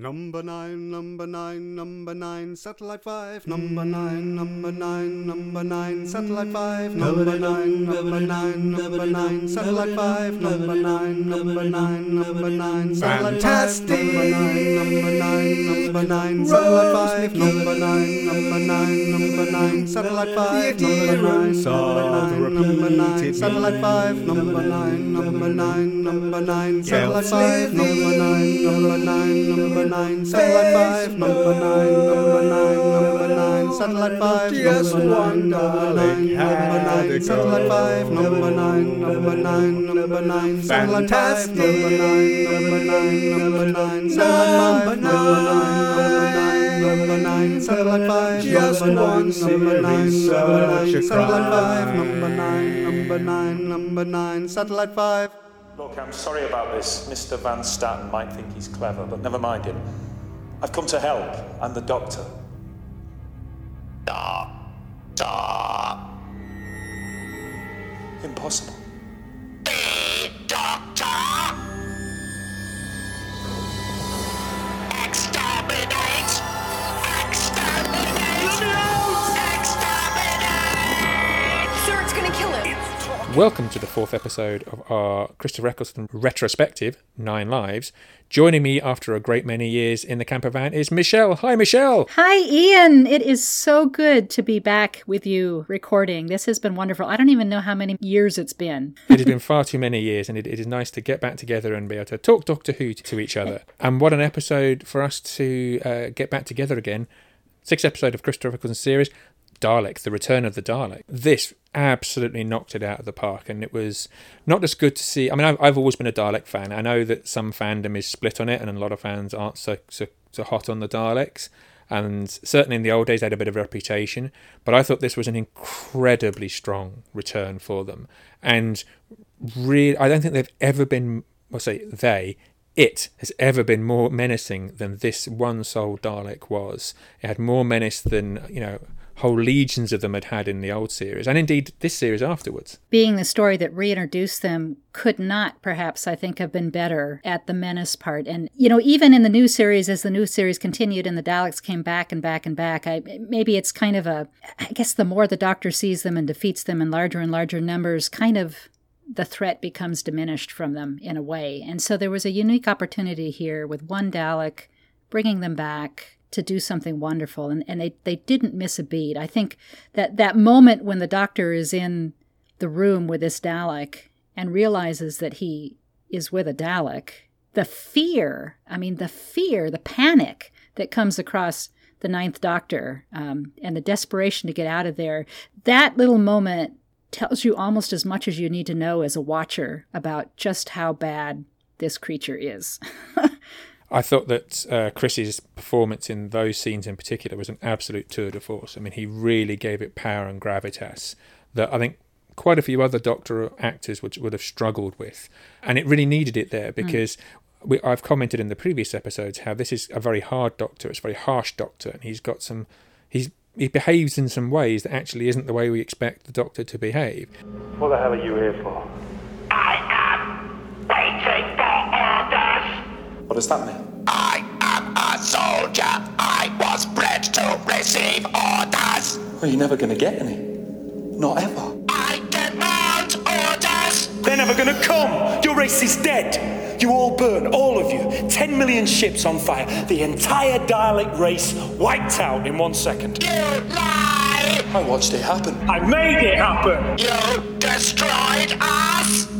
Number nine, number nine, number nine, satellite five. Number nine, number nine, number nine, satellite five. Number nine, number nine, number nine, satellite five. Number nine, number nine, number nine, satellite five. Number nine, number nine, number nine, satellite five. Number nine, number nine, number nine, satellite five. Number nine, number nine, number nine, satellite five. Number nine, number nine, number nine, satellite five. Number nine, number nine, number nine, satellite five. Number nine, number nine, number nine, satellite five. Just Number one nine, number nine, number nine, satellite five. Number nine, number nine, number nine, satellite five. Number nine, number nine, number nine, satellite five. Number nine, number nine, number nine, satellite five. Just one number nine, number nine, satellite five. Number nine, number nine, number nine, satellite five. Look, I'm sorry about this. Mr. Van Statten might think he's clever, but never mind him. I've come to help. I'm the doctor. Da Impossible. Welcome to the fourth episode of our Christopher Eccleston retrospective, Nine Lives. Joining me after a great many years in the camper van is Michelle. Hi, Michelle. Hi, Ian. It is so good to be back with you recording. This has been wonderful. I don't even know how many years it's been. It has been far too many years, and it, it is nice to get back together and be able to talk Doctor Who to each other. And what an episode for us to uh, get back together again. Sixth episode of Christopher Eccleston's series, Dalek, The Return of the Dalek. This absolutely knocked it out of the park, and it was not just good to see. I mean, I've, I've always been a Dalek fan. I know that some fandom is split on it, and a lot of fans aren't so, so, so hot on the Daleks. And certainly in the old days, they had a bit of a reputation. But I thought this was an incredibly strong return for them. And really, I don't think they've ever been, I'll say they, it has ever been more menacing than this one soul Dalek was. It had more menace than, you know, whole legions of them had had in the old series, and indeed this series afterwards. Being the story that reintroduced them could not, perhaps, I think, have been better at the menace part. And, you know, even in the new series, as the new series continued and the Daleks came back and back and back, I, maybe it's kind of a, I guess the more the Doctor sees them and defeats them in larger and larger numbers, kind of the threat becomes diminished from them in a way. And so there was a unique opportunity here with one Dalek bringing them back to do something wonderful and, and they, they didn't miss a beat. I think that that moment when the doctor is in the room with this Dalek and realizes that he is with a Dalek, the fear, I mean the fear, the panic that comes across the ninth doctor um, and the desperation to get out of there, that little moment tells you almost as much as you need to know as a watcher about just how bad this creature is. I thought that uh, Chris's performance in those scenes in particular was an absolute tour de force. I mean, he really gave it power and gravitas that I think quite a few other Doctor actors would, would have struggled with. And it really needed it there because we, I've commented in the previous episodes how this is a very hard Doctor, it's a very harsh Doctor, and he's got some. He's, he behaves in some ways that actually isn't the way we expect the Doctor to behave. What the hell are you here for? What does that mean? I am a soldier. I was bred to receive orders. Well, you're never going to get any. Not ever. I demand orders. They're never gonna come! Your race is dead! You all burn, all of you. Ten million ships on fire. The entire Dalek race wiped out in one second. You lie! I watched it happen. I made it happen! You destroyed us.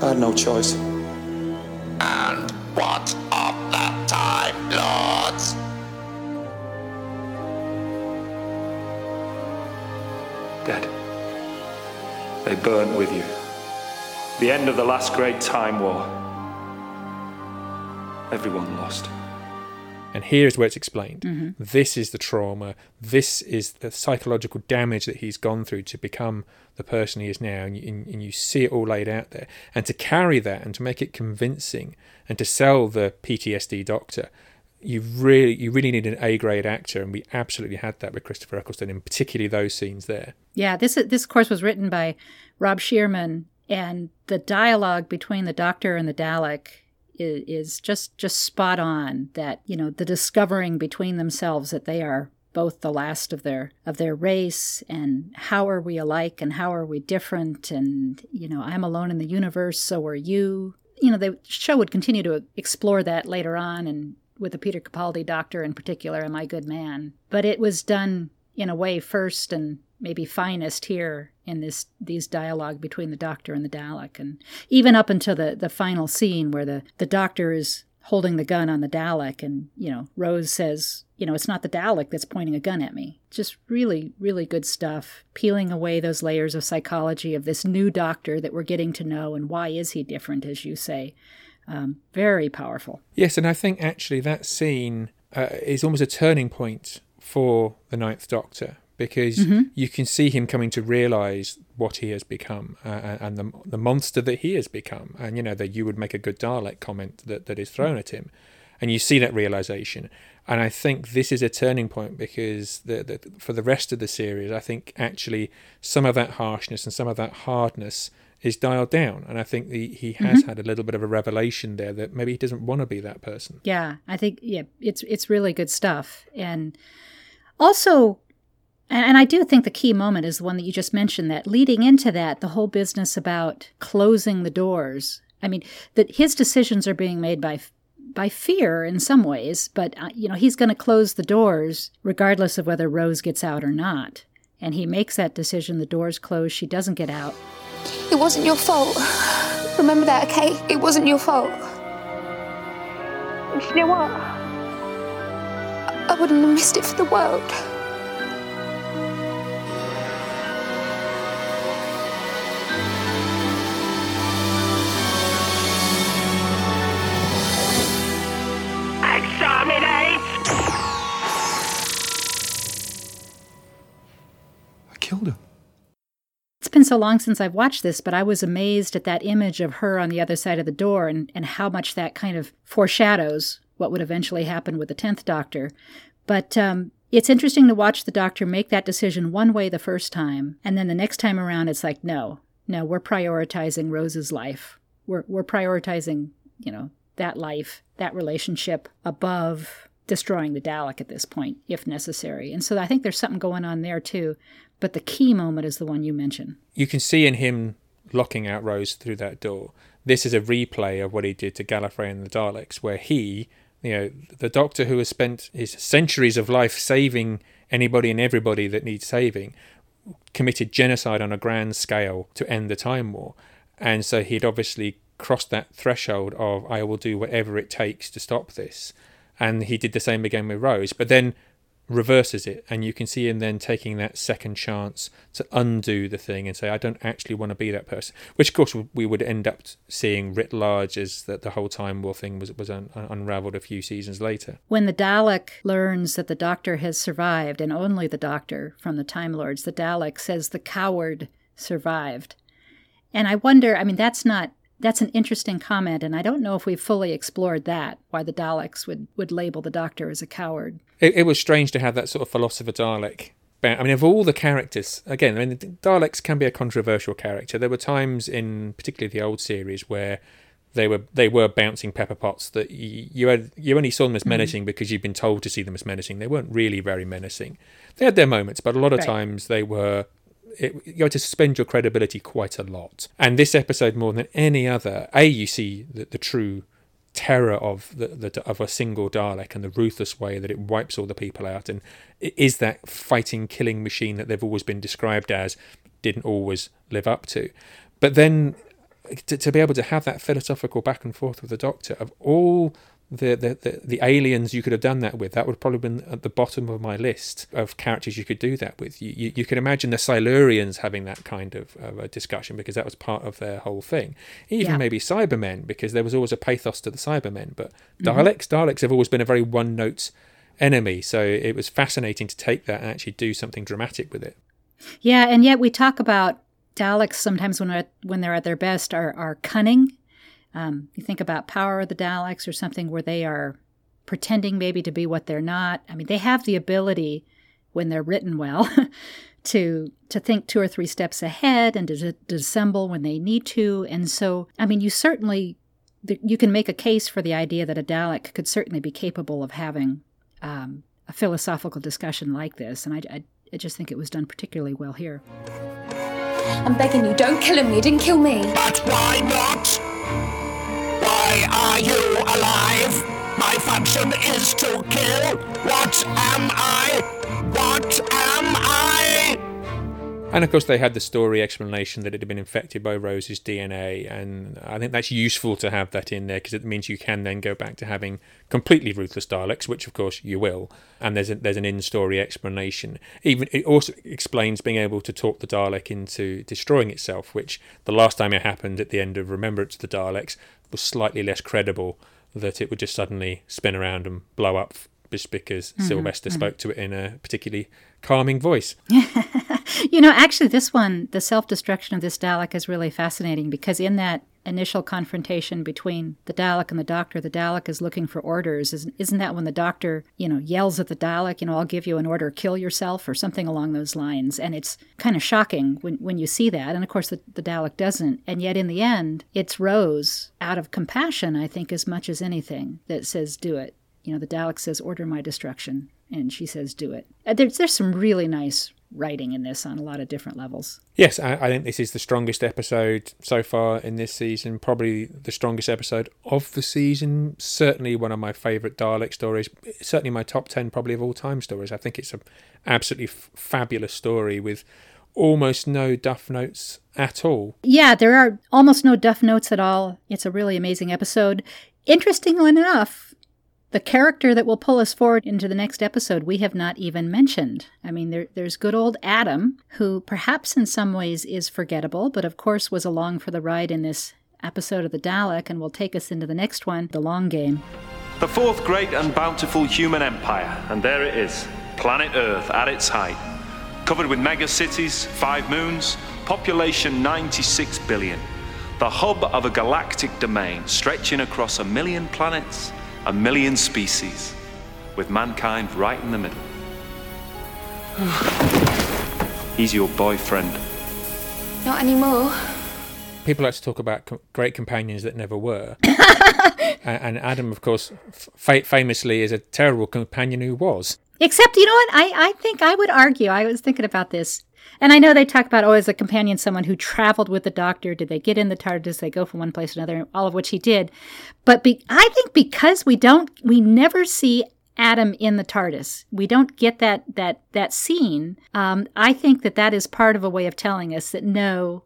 I had no choice. And what of the Time Lords? Dead. They burnt with you. The end of the last great time war. Everyone lost. And here's where it's explained. Mhm. This is the trauma. This is the psychological damage that he's gone through to become the person he is now. And you, and, and you see it all laid out there. And to carry that and to make it convincing and to sell the PTSD doctor, you really, you really need an A grade actor. And we absolutely had that with Christopher Eccleston, in particularly those scenes there. Yeah, this this course was written by Rob Shearman, and the dialogue between the Doctor and the Dalek is, is just just spot on. That you know the discovering between themselves that they are both the last of their of their race, and how are we alike, and how are we different, and you know I'm alone in the universe, so are you. You know the show would continue to explore that later on, and with the Peter Capaldi Doctor in particular, and My Good Man. But it was done in a way first and maybe finest here in this these dialogue between the doctor and the Dalek. And even up until the the final scene where the the doctor is holding the gun on the Dalek and you know Rose says you know it's not the Dalek that's pointing a gun at me. Just really really good stuff peeling away those layers of psychology of this new doctor that we're getting to know and why is he different as you say. Um, very powerful. Yes, and I think actually that scene uh, is almost a turning point for the Ninth Doctor because Mhm. you can see him coming to realize what he has become uh, and the the monster that he has become. And you know that you would make a good Dalek comment that, that is thrown at him, and you see that realization. And I think this is a turning point because the, the, for the rest of the series, I think actually some of that harshness and some of that hardness is dialed down. And I think the, he has Mhm. had a little bit of a revelation there that maybe he doesn't want to be that person. Yeah, I think yeah, it's it's really good stuff, and also, and, and I do think the key moment is the one that you just mentioned. That leading into that, the whole business about closing the doors. I mean, that his decisions are being made by by fear in some ways, but uh, you know he's going to close the doors regardless of whether Rose gets out or not, and he makes that decision. The doors close. She doesn't get out. It wasn't your fault. Remember that, okay? It wasn't your fault. And you know what? I wouldn't have missed it for the world. So long since I've watched this, but I was amazed at that image of her on the other side of the door and, and how much that kind of foreshadows what would eventually happen with the 10th Doctor. But um, it's interesting to watch the Doctor make that decision one way the first time, and then the next time around, it's like, no, no, we're prioritizing Rose's life. We're, we're prioritizing, you know, that life, that relationship above destroying the Dalek at this point, if necessary. And so I think there's something going on there too. But the key moment is the one you mentioned. You can see in him locking out Rose through that door. This is a replay of what he did to Gallifrey and the Daleks, where he, you know, the Doctor who has spent his centuries of life saving anybody and everybody that needs saving, committed genocide on a grand scale to end the Time War. And so he'd obviously crossed that threshold of, I will do whatever it takes to stop this. And he did the same again with Rose, but then reverses it. And you can see him then taking that second chance to undo the thing and say, I don't actually want to be that person. Which, of course, we would end up seeing writ large as that the whole Time War thing was, was un- unraveled a few seasons later. When the Dalek learns that the Doctor has survived, and only the Doctor from the Time Lords, the Dalek says the coward survived. And I wonder, I mean, that's not. That's an interesting comment, and I don't know if we've fully explored that, why the Daleks would, would label the Doctor as a coward. It, it was strange to have that sort of philosopher Dalek. I mean, of all the characters, again, I mean, the Daleks can be a controversial character. There were times in particularly the old series where they were they were bouncing pepper pots that you, you had you only saw them as Mhm. menacing because you'd been told to see them as menacing. They weren't really very menacing. They had their moments, but a lot of Right. times they were. It, you have to suspend your credibility quite a lot. And this episode, more than any other, a you see the, the true terror of the, the of a single Dalek and the ruthless way that it wipes all the people out, and is that fighting, killing machine that they've always been described as, didn't always live up to. But then to, to be able to have that philosophical back and forth with the Doctor of all the, the, the, the aliens you could have done that with, that would have probably been at the bottom of my list of characters you could do that with. You, you, you could imagine the Silurians having that kind of, of a discussion because that was part of their whole thing. Even Yeah. maybe Cybermen because there was always a pathos to the Cybermen. But Mhm. Daleks, Daleks have always been a very one note enemy. So it was fascinating to take that and actually do something dramatic with it. Yeah, and yet we talk about Daleks sometimes when they're, when they're at their best are, are cunning. Um, you think about Power of the Daleks or something where they are pretending maybe to be what they're not. I mean, they have the ability when they're written well to to think two or three steps ahead and to, to dissemble when they need to. And so, I mean, you certainly you can make a case for the idea that a Dalek could certainly be capable of having um, a philosophical discussion like this. And I, I, I just think it was done particularly well here. I'm begging you, don't kill him. You didn't kill me. But why not? Why are you alive? My function is to kill. What am I? What am I? And of course, they had the story explanation that it had been infected by Rose's DNA, and I think that's useful to have that in there because it means you can then go back to having completely ruthless Daleks, which of course you will. And there's a, there's an in-story explanation. Even it also explains being able to talk the Dalek into destroying itself, which the last time it happened at the end of Remembrance of the Daleks was slightly less credible. That it would just suddenly spin around and blow up just because Mhm, Sylvester mhm. spoke to it in a particularly calming voice. You know, actually, this one, the self destruction of this Dalek, is really fascinating because in that initial confrontation between the Dalek and the Doctor, the Dalek is looking for orders. Isn't, isn't that when the Doctor, you know, yells at the Dalek, you know, I'll give you an order, kill yourself, or something along those lines? And it's kind of shocking when, when you see that. And of course, the, the Dalek doesn't. And yet, in the end, it's Rose, out of compassion, I think, as much as anything, that says, do it. You know, the Dalek says, order my destruction. And she says, do it. Uh, There's, there's some really nice writing in this on a lot of different levels. Yes, I, I think this is the strongest episode so far in this season. Probably the strongest episode of the season. Certainly one of my favourite Dalek stories. Certainly my top ten, probably of all time stories. I think it's a absolutely f- fabulous story with almost no duff notes at all. Yeah, there are almost no duff notes at all. It's a really amazing episode. Interestingly enough, the character that will pull us forward into the next episode, we have not even mentioned. I mean, there, there's good old Adam, who perhaps in some ways is forgettable, but of course was along for the ride in this episode of the Dalek and will take us into the next one, The Long Game. The fourth great and bountiful human empire, and there it is, planet Earth at its height. Covered with mega cities, five moons, population 96 billion. The hub of a galactic domain stretching across a million planets, a million species, with mankind right in the middle. He's your boyfriend. Not anymore. People like to talk about co- great companions that never were. A- and Adam, of course, f- famously is a terrible companion who was. Except, you know what? I, I think I would argue, I was thinking about this. And I know they talk about, oh, as a companion, someone who traveled with the doctor. Did they get in the TARDIS? They go from one place to another? All of which he did. But be, I think because we don't, we never see Adam in the TARDIS. We don't get that that that scene. Um, I think that that is part of a way of telling us that no,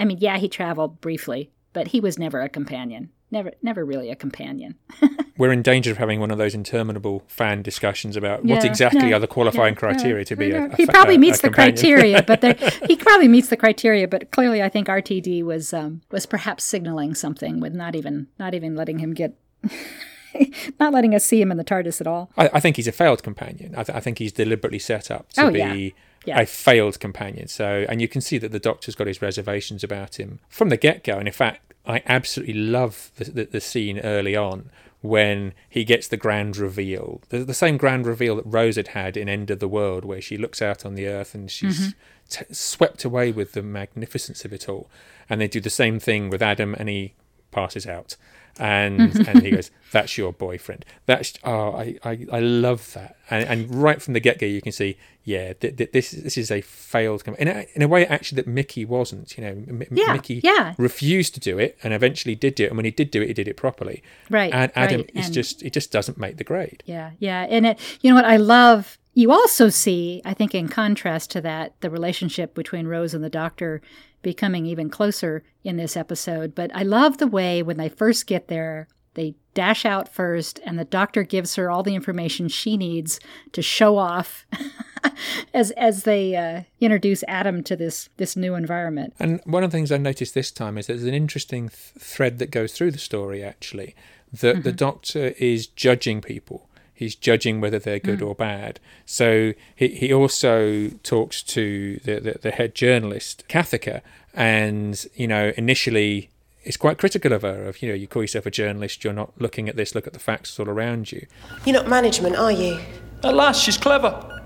I mean, yeah, he traveled briefly, but he was never a companion. Never, never really a companion. We're in danger of having one of those interminable fan discussions about what exactly no, are the qualifying yeah, criteria yeah, to be a, a he probably a- meets the criteria, but he probably meets the criteria. But clearly, I think RTD was um, was perhaps signaling something with not even not even letting him get, not letting us see him in the TARDIS at all. I, I think he's a failed companion. I, th- I think he's deliberately set up to Oh, be yeah. Yeah. a failed companion. So, and you can see that the Doctor's got his reservations about him from the get go. And in fact, I absolutely love the, the, the scene early on when he gets the grand reveal. The, the same grand reveal that Rose had had in End of the World, where she looks out on the Earth and she's Mhm. t- swept away with the magnificence of it all. And they do the same thing with Adam, and he passes out. And and he goes, "That's your boyfriend." That's oh, I I, I love that. And, and right from the get go, you can see, yeah, th- th- this this is a failed. Com- in a, in a way, actually, that Mickey wasn't. You know, M- Yeah, Mickey yeah. refused to do it, and eventually did do it. And when he did do it, he did it properly. Right, And Adam right, is and- just it just doesn't make the grade. Yeah, yeah, and it, you know what I love You also see, I think, in contrast to that, the relationship between Rose and the doctor becoming even closer in this episode. But I love the way when they first get there, they dash out first, and the doctor gives her all the information she needs to show off as as they uh, introduce Adam to this this new environment. And one of the things I noticed this time is there's an interesting th- thread that goes through the story. Actually, that the Mhm. doctor is judging people. He's judging whether they're good Mm. or bad. So he, he also talks to the, the, the head journalist, Cathica, and, you know, initially is quite critical of her, of, you know, you call yourself a journalist, you're not looking at this, look at the facts all around you. You're not management, are you? At last, she's clever.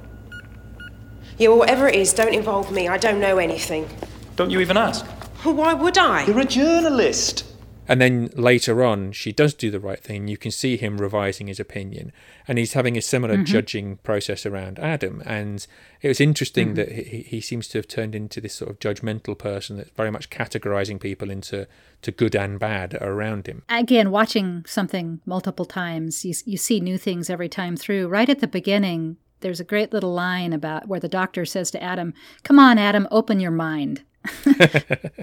Yeah, well, whatever it is, don't involve me. I don't know anything. Don't you even ask? Well, why would I? You're a journalist. And then later on, she does do the right thing. You can see him revising his opinion, and he's having a similar Mhm. judging process around Adam. And it was interesting Mhm. that he, he seems to have turned into this sort of judgmental person that's very much categorizing people into to good and bad around him. Again, watching something multiple times, you, you see new things every time through. Right at the beginning, there's a great little line about where the doctor says to Adam, Come on, Adam, open your mind.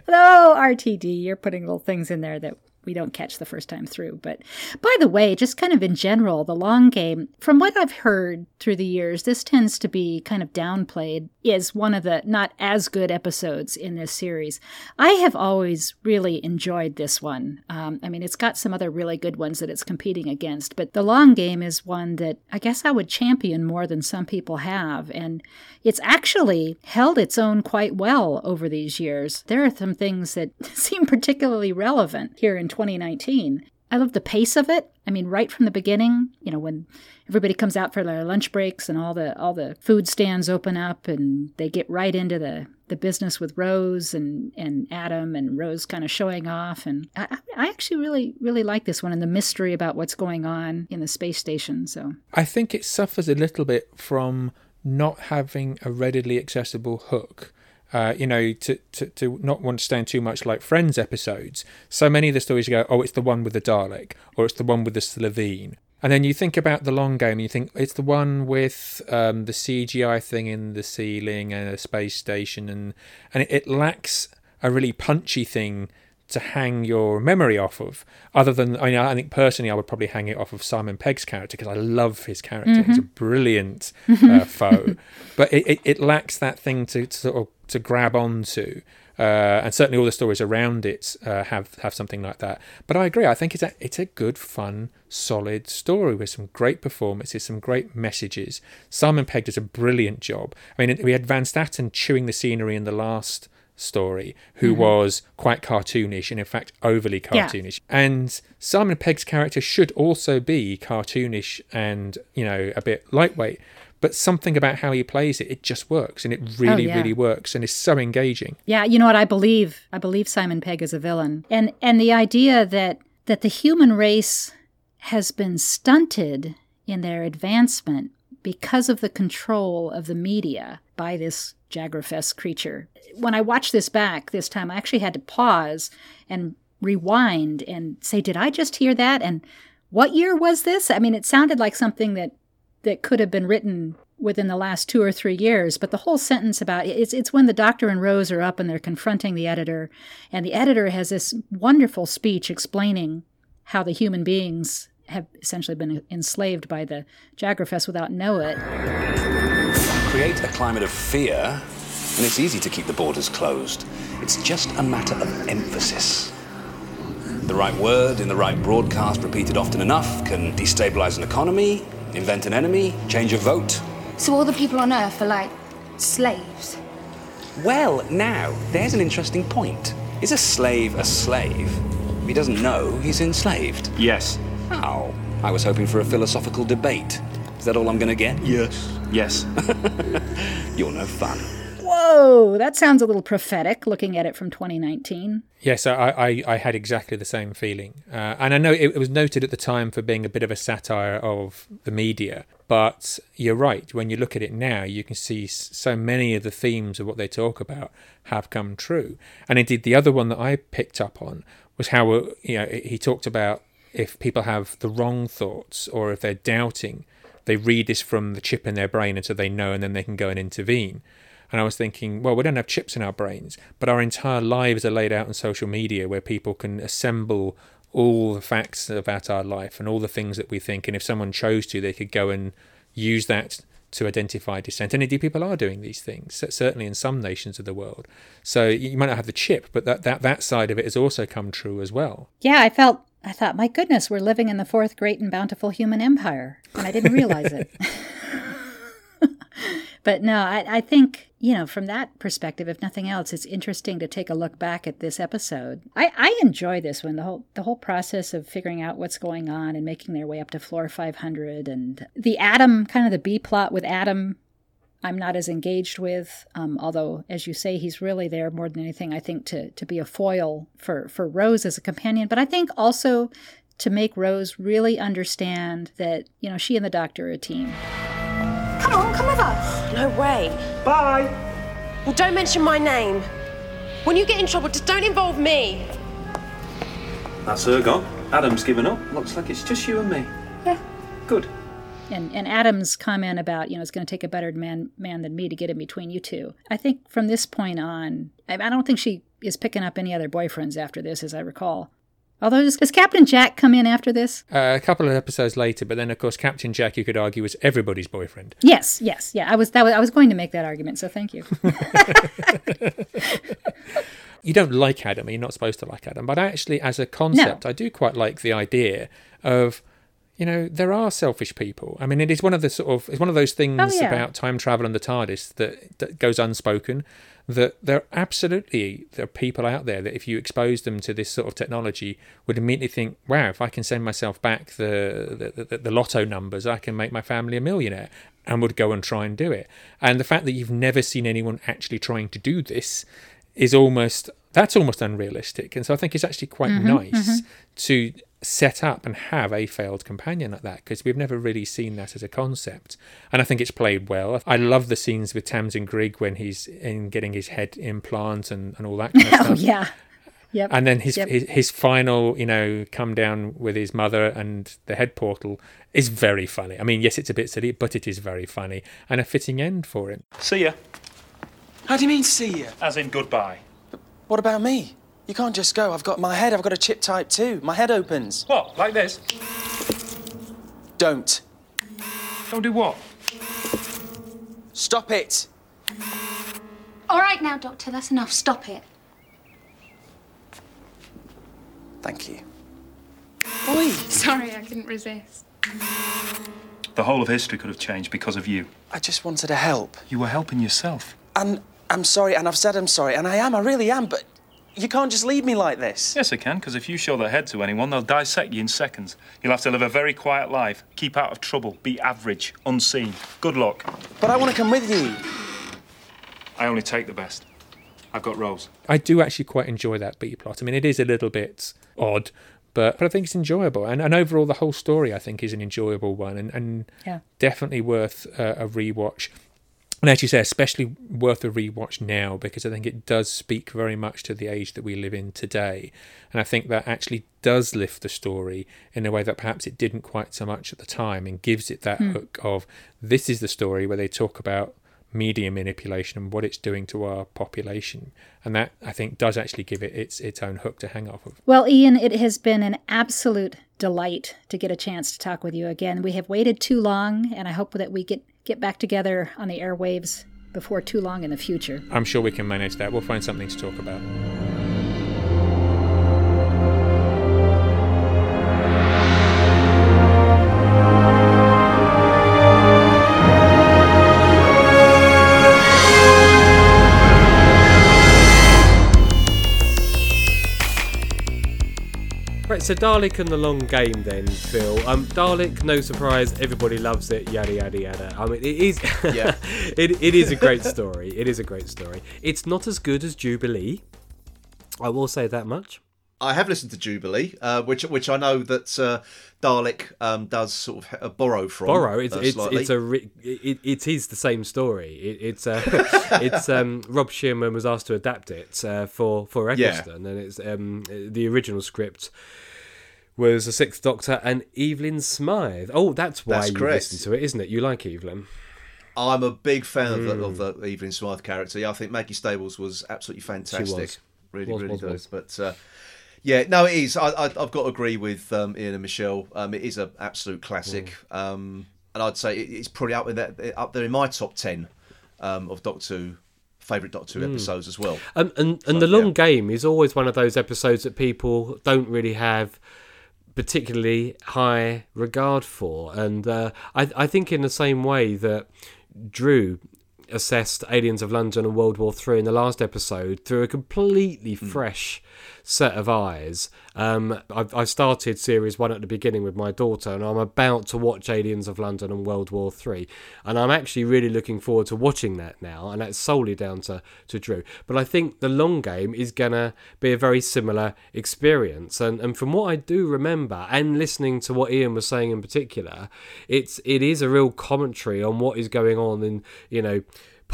oh, RTD, you're putting little things in there that we don't catch the first time through. But by the way, just kind of in general, the long game, from what I've heard through the years, this tends to be kind of downplayed is one of the not as good episodes in this series. I have always really enjoyed this one. Um, I mean, it's got some other really good ones that it's competing against, but the long game is one that I guess I would champion more than some people have. And it's actually held its own quite well over these years. There are some things that seem particularly relevant here in 2019. I love the pace of it. I mean, right from the beginning, you know, when everybody comes out for their lunch breaks and all the all the food stands open up and they get right into the the business with Rose and and Adam and Rose kind of showing off and I, I actually really really like this one and the mystery about what's going on in the space station. So I think it suffers a little bit from not having a readily accessible hook. Uh, you know, to, to, to not want to stand too much like Friends episodes. So many of the stories you go, oh, it's the one with the Dalek, or it's the one with the Slitheen. And then you think about the long game, and you think it's the one with um, the CGI thing in the ceiling and a space station, and and it, it lacks a really punchy thing to hang your memory off of. Other than, I mean, I think personally, I would probably hang it off of Simon Pegg's character because I love his character. He's a Mhm. brilliant uh, foe, but it, it, it lacks that thing to, to sort of to grab onto. Uh, and certainly all the stories around it uh, have have something like that. But I agree. I think it's a it's a good, fun, solid story with some great performances, some great messages. Simon Pegg does a brilliant job. I mean, we had Van Statten chewing the scenery in the last story, who Mhm. was quite cartoonish and in fact overly Yeah. cartoonish. And Simon Pegg's character should also be cartoonish and you know a bit lightweight. But something about how he plays it, it just works, and it really, Oh, yeah. really works, and is so engaging. Yeah, you know what I believe? I believe Simon Pegg is a villain. And and the idea that that the human race has been stunted in their advancement because of the control of the media by this Jagrafess creature. When I watched this back this time, I actually had to pause and rewind and say, did I just hear that? And what year was this? I mean, it sounded like something that that could have been written within the last two or three years. But the whole sentence about it's it's when the doctor and Rose are up and they're confronting the editor, and the editor has this wonderful speech explaining how the human beings have essentially been enslaved by the Jagrafess without know it. Create a climate of fear, and it's easy to keep the borders closed. It's just a matter of emphasis. The right word in the right broadcast, repeated often enough, can destabilize an economy, invent an enemy, change a vote. So all the people on Earth are like slaves. Well, now, there's an interesting point. Is a slave a slave? If he doesn't know, he's enslaved. Yes. Oh, I was hoping for a philosophical debate. Is that all I'm going to get? Yes. Yes. You're no fun. Whoa, that sounds a little prophetic looking at it from 2019. Yes, I, I, I had exactly the same feeling. Uh, and I know it, it was noted at the time for being a bit of a satire of the media. But you're right. When you look at it now, you can see so many of the themes of what they talk about have come true. And indeed, the other one that I picked up on was how uh, you know he talked about if people have the wrong thoughts or if they're doubting they read this from the chip in their brain, and so they know, and then they can go and intervene. And I was thinking, well, we don't have chips in our brains, but our entire lives are laid out on social media where people can assemble all the facts about our life and all the things that we think. And if someone chose to, they could go and use that to identify dissent. And indeed, people are doing these things, certainly in some nations of the world. So you might not have the chip, but that, that, that side of it has also come true as well. Yeah, I felt, I thought, my goodness, we're living in the fourth great and bountiful human empire. And I didn't realize it. but no, I, I think, you know, from that perspective, if nothing else, it's interesting to take a look back at this episode. I, I enjoy this one, the whole the whole process of figuring out what's going on and making their way up to floor 500 and the Adam, kind of the B plot with Adam I'm not as engaged with. Um, although, as you say, he's really there more than anything. I think to to be a foil for for Rose as a companion, but I think also to make Rose really understand that you know she and the Doctor are a team. Come on, come with us. No way. Bye. Well, don't mention my name. When you get in trouble, just don't involve me. That's her gone. Adam's given up. Looks like it's just you and me. Yeah. Good. And and Adam's comment about you know it's going to take a better man man than me to get in between you two. I think from this point on, I, I don't think she is picking up any other boyfriends after this, as I recall. Although does, does Captain Jack come in after this? Uh, a couple of episodes later, but then of course Captain Jack, you could argue, was everybody's boyfriend. Yes, yes, yeah. I was that was, I was going to make that argument, so thank you. you don't like Adam, you're not supposed to like Adam, but actually, as a concept, No. I do quite like the idea of. You know, there are selfish people. I mean, it is one of the sort of it's one of those things Oh, yeah. about time travel and the TARDIS that, that goes unspoken. That there absolutely there are people out there that if you expose them to this sort of technology would immediately think, "Wow, if I can send myself back the the, the, the lotto numbers, I can make my family a millionaire," and would go and try and do it. And the fact that you've never seen anyone actually trying to do this is almost that's almost unrealistic. And so I think it's actually quite Mhm, nice mhm. to set up and have a failed companion like that because we've never really seen that as a concept. And I think it's played well. I love the scenes with Tamsin Greig when he's in getting his head implant and, and all that kind of oh stuff. yeah, yep. And then his, Yep. his his final, you know, come down with his mother and the head portal is very funny. I mean, yes, it's a bit silly, but it is very funny and a fitting end for him. See ya. How do you mean, see ya? As in goodbye. What about me? You can't just go. I've got my head. I've got a chip type too. My head opens. What? Like this? Don't. Don't do what? Stop it. All right now, Doctor, that's enough. Stop it. Thank you. Oi! Sorry, I couldn't resist. The whole of history could have changed because of you. I just wanted to help. You were helping yourself. And I'm sorry, and I've said I'm sorry, and I am. I really am. But you can't just leave me like this. Yes, I can, because if you show their head to anyone, they'll dissect you in seconds. You'll have to live a very quiet life, keep out of trouble, be average, unseen. Good luck. But I want to come with you. I only take the best. I've got Rose. I do actually quite enjoy that B plot. I mean, it is a little bit odd, but, but I think it's enjoyable. And, and overall, the whole story, I think, is an enjoyable one and, and Yeah. definitely worth uh, a rewatch. And as you say, especially worth a rewatch now because I think it does speak very much to the age that we live in today. And I think that actually does lift the story in a way that perhaps it didn't quite so much at the time and gives it that Hmm. hook of this is the story where they talk about media manipulation and what it's doing to our population. And that I think does actually give it its its own hook to hang off of. Well, Ian, it has been an absolute delight to get a chance to talk with you again. We have waited too long, and I hope that we get get back together on the airwaves before too long in the future. I'm sure we can manage that. We'll find something to talk about. So Dalek and the long game then, Phil. Um, Dalek, no surprise, everybody loves it, yada yada yada. I mean, it is, Yeah. it, it is a great story. It is a great story. It's not as good as Jubilee. I will say that much. I have listened to Jubilee, uh, which which I know that uh, Dalek um, does sort of uh, borrow from. Borrow. It's uh, it's, it's a ri- it, it is the same story. It, it's uh, it's um, Rob Shearman was asked to adapt it uh, for for Yeah. Eccleston, and it's um, the original script was the Sixth Doctor and Evelyn Smythe. Oh, that's why That's you correct. listened to it, isn't it? You like Evelyn. I'm a big fan of, the, Mm. of the Evelyn Smythe character. Yeah, I think Maggie Stables was absolutely fantastic. was. Really, Was, really was. But uh, yeah, no, it is. I, I, I've got to agree with um, Ian and Michelle. Um, it is an absolute classic, Mm. um, and I'd say it, it's probably up that up there in my top ten um, of Doctor Who favourite Doctor Who Mm. episodes as well. Um, and and the long game is always one of those episodes that people don't really have particularly high regard for, and uh, I I think in the same way that Drew assessed Aliens of London and World War Three in the last episode through a completely fresh set of eyes. Um, I've, I started series one at the beginning with my daughter, and I'm about to watch Aliens of London and World War Three, and I'm actually really looking forward to watching that now, and that's solely down to to Drew. But I think the long game is gonna be a very similar experience, and and from what I do remember, and listening to what Ian was saying in particular, it's it is a real commentary on what is going on in you know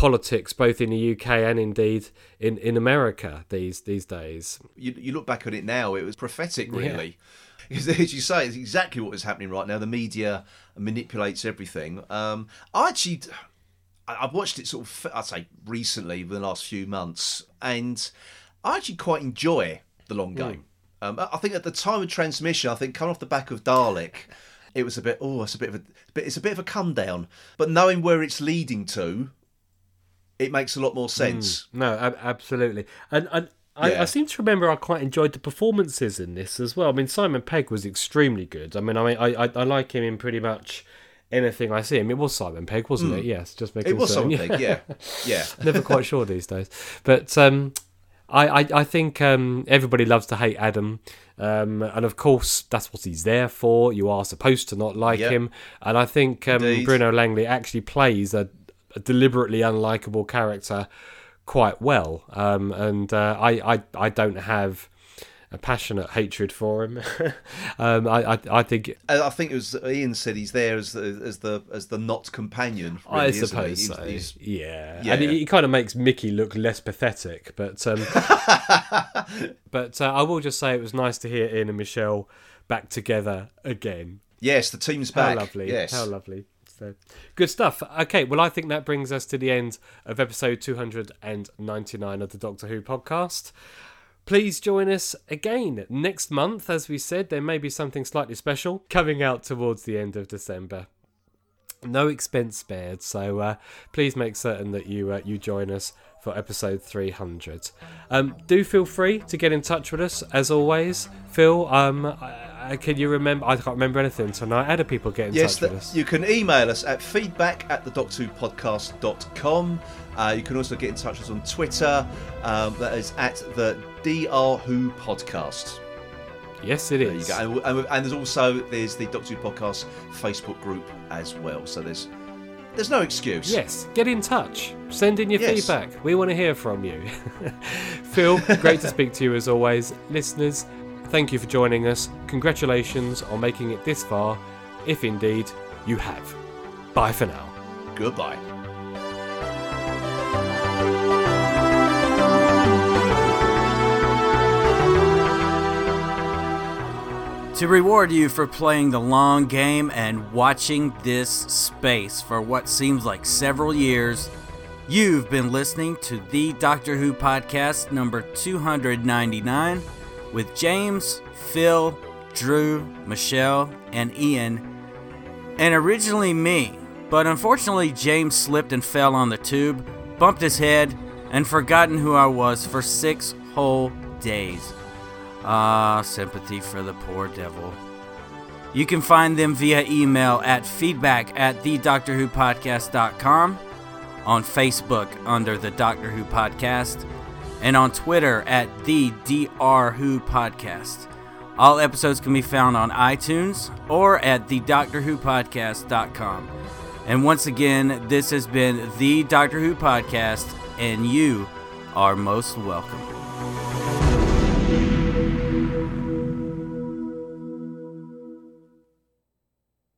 politics both in the UK and indeed in, in America these these days. You, you look back on it now; it was prophetic, Yeah. really. Because As you say, it's exactly what is happening right now. The media manipulates everything. Um, I actually, I've watched it sort of, I'd say, recently, the last few months, and I actually quite enjoy the long game. Um, I think at the time of transmission, I think coming off the back of Dalek, it was a bit, oh, it's a bit of a, bit, it's a bit of a come down. But knowing where it's leading to, it makes a lot more sense. Mm, no, ab- absolutely, and and. I, Yeah. I seem to remember I quite enjoyed the performances in this as well. I mean, Simon Pegg was extremely good. I mean, I mean, I, I, I like him in pretty much anything I see him. It was Simon Pegg, wasn't Mm. it? Yes, just making It was certain. Simon Pegg, yeah. Yeah. Never quite sure these days, but um, I, I, I think um, everybody loves to hate Adam, um, and of course that's what he's there for. You are supposed to not like Yep. him, and I think um, Bruno Langley actually plays a, a deliberately unlikable character quite well, um, and uh, I, I I don't have a passionate hatred for him. um, I, I I think I I think it was Ian said he's there as the as the as the not companion. I really, he? suppose He's- so. he's- yeah, yeah. and he, he kind of makes Mickey look less pathetic. But um, but uh, I will just say it was nice to hear Ian and Michele back together again. Yes, the team's back. How lovely! Yes. How lovely! So good stuff. Okay, well I think that brings us to the end of episode two hundred and ninety nine of the Doctor Who podcast. Please join us again next month. As we said, there may be something slightly special coming out towards the end of December. No expense spared, so uh, please make certain that you uh, you join us for episode 300. Um, do feel free to get in touch with us as always. Phil, um, I, I- can you remember? I can't remember anything tonight. How do people get in Yes, touch with that, us? you can email us at feedback at the doctorwhopodcast.com. Uh, you can also get in touch with us on Twitter. Um, that is at the DR Who Podcast. Yes, it there is. you go. And, and, and there's also there's the Doctor Who Podcast Facebook group as well. So there's there's no excuse. Yes, get in touch. Send in your Yes. feedback. We want to hear from you. Phil, great to speak to you as always. Listeners, thank you for joining us. Congratulations on making it this far, if indeed you have. Bye for now. Goodbye. To reward you for playing the long game and watching this space for what seems like several years, you've been listening to the Doctor Who podcast number 299 with James, Phil, Drew, Michele, and Ian, and originally me. But unfortunately, James slipped and fell on the tube, bumped his head, and forgotten who I was for six whole days. Ah, sympathy for the poor devil. You can find them via email at feedback at thedoctorwhopodcast.com, on Facebook under the Doctor Who Podcast, and on Twitter at the DR Who Podcast. All episodes can be found on iTunes or at thedoctorwhopodcast.com. And once again, this has been the Doctor Who Podcast, and you are most welcome.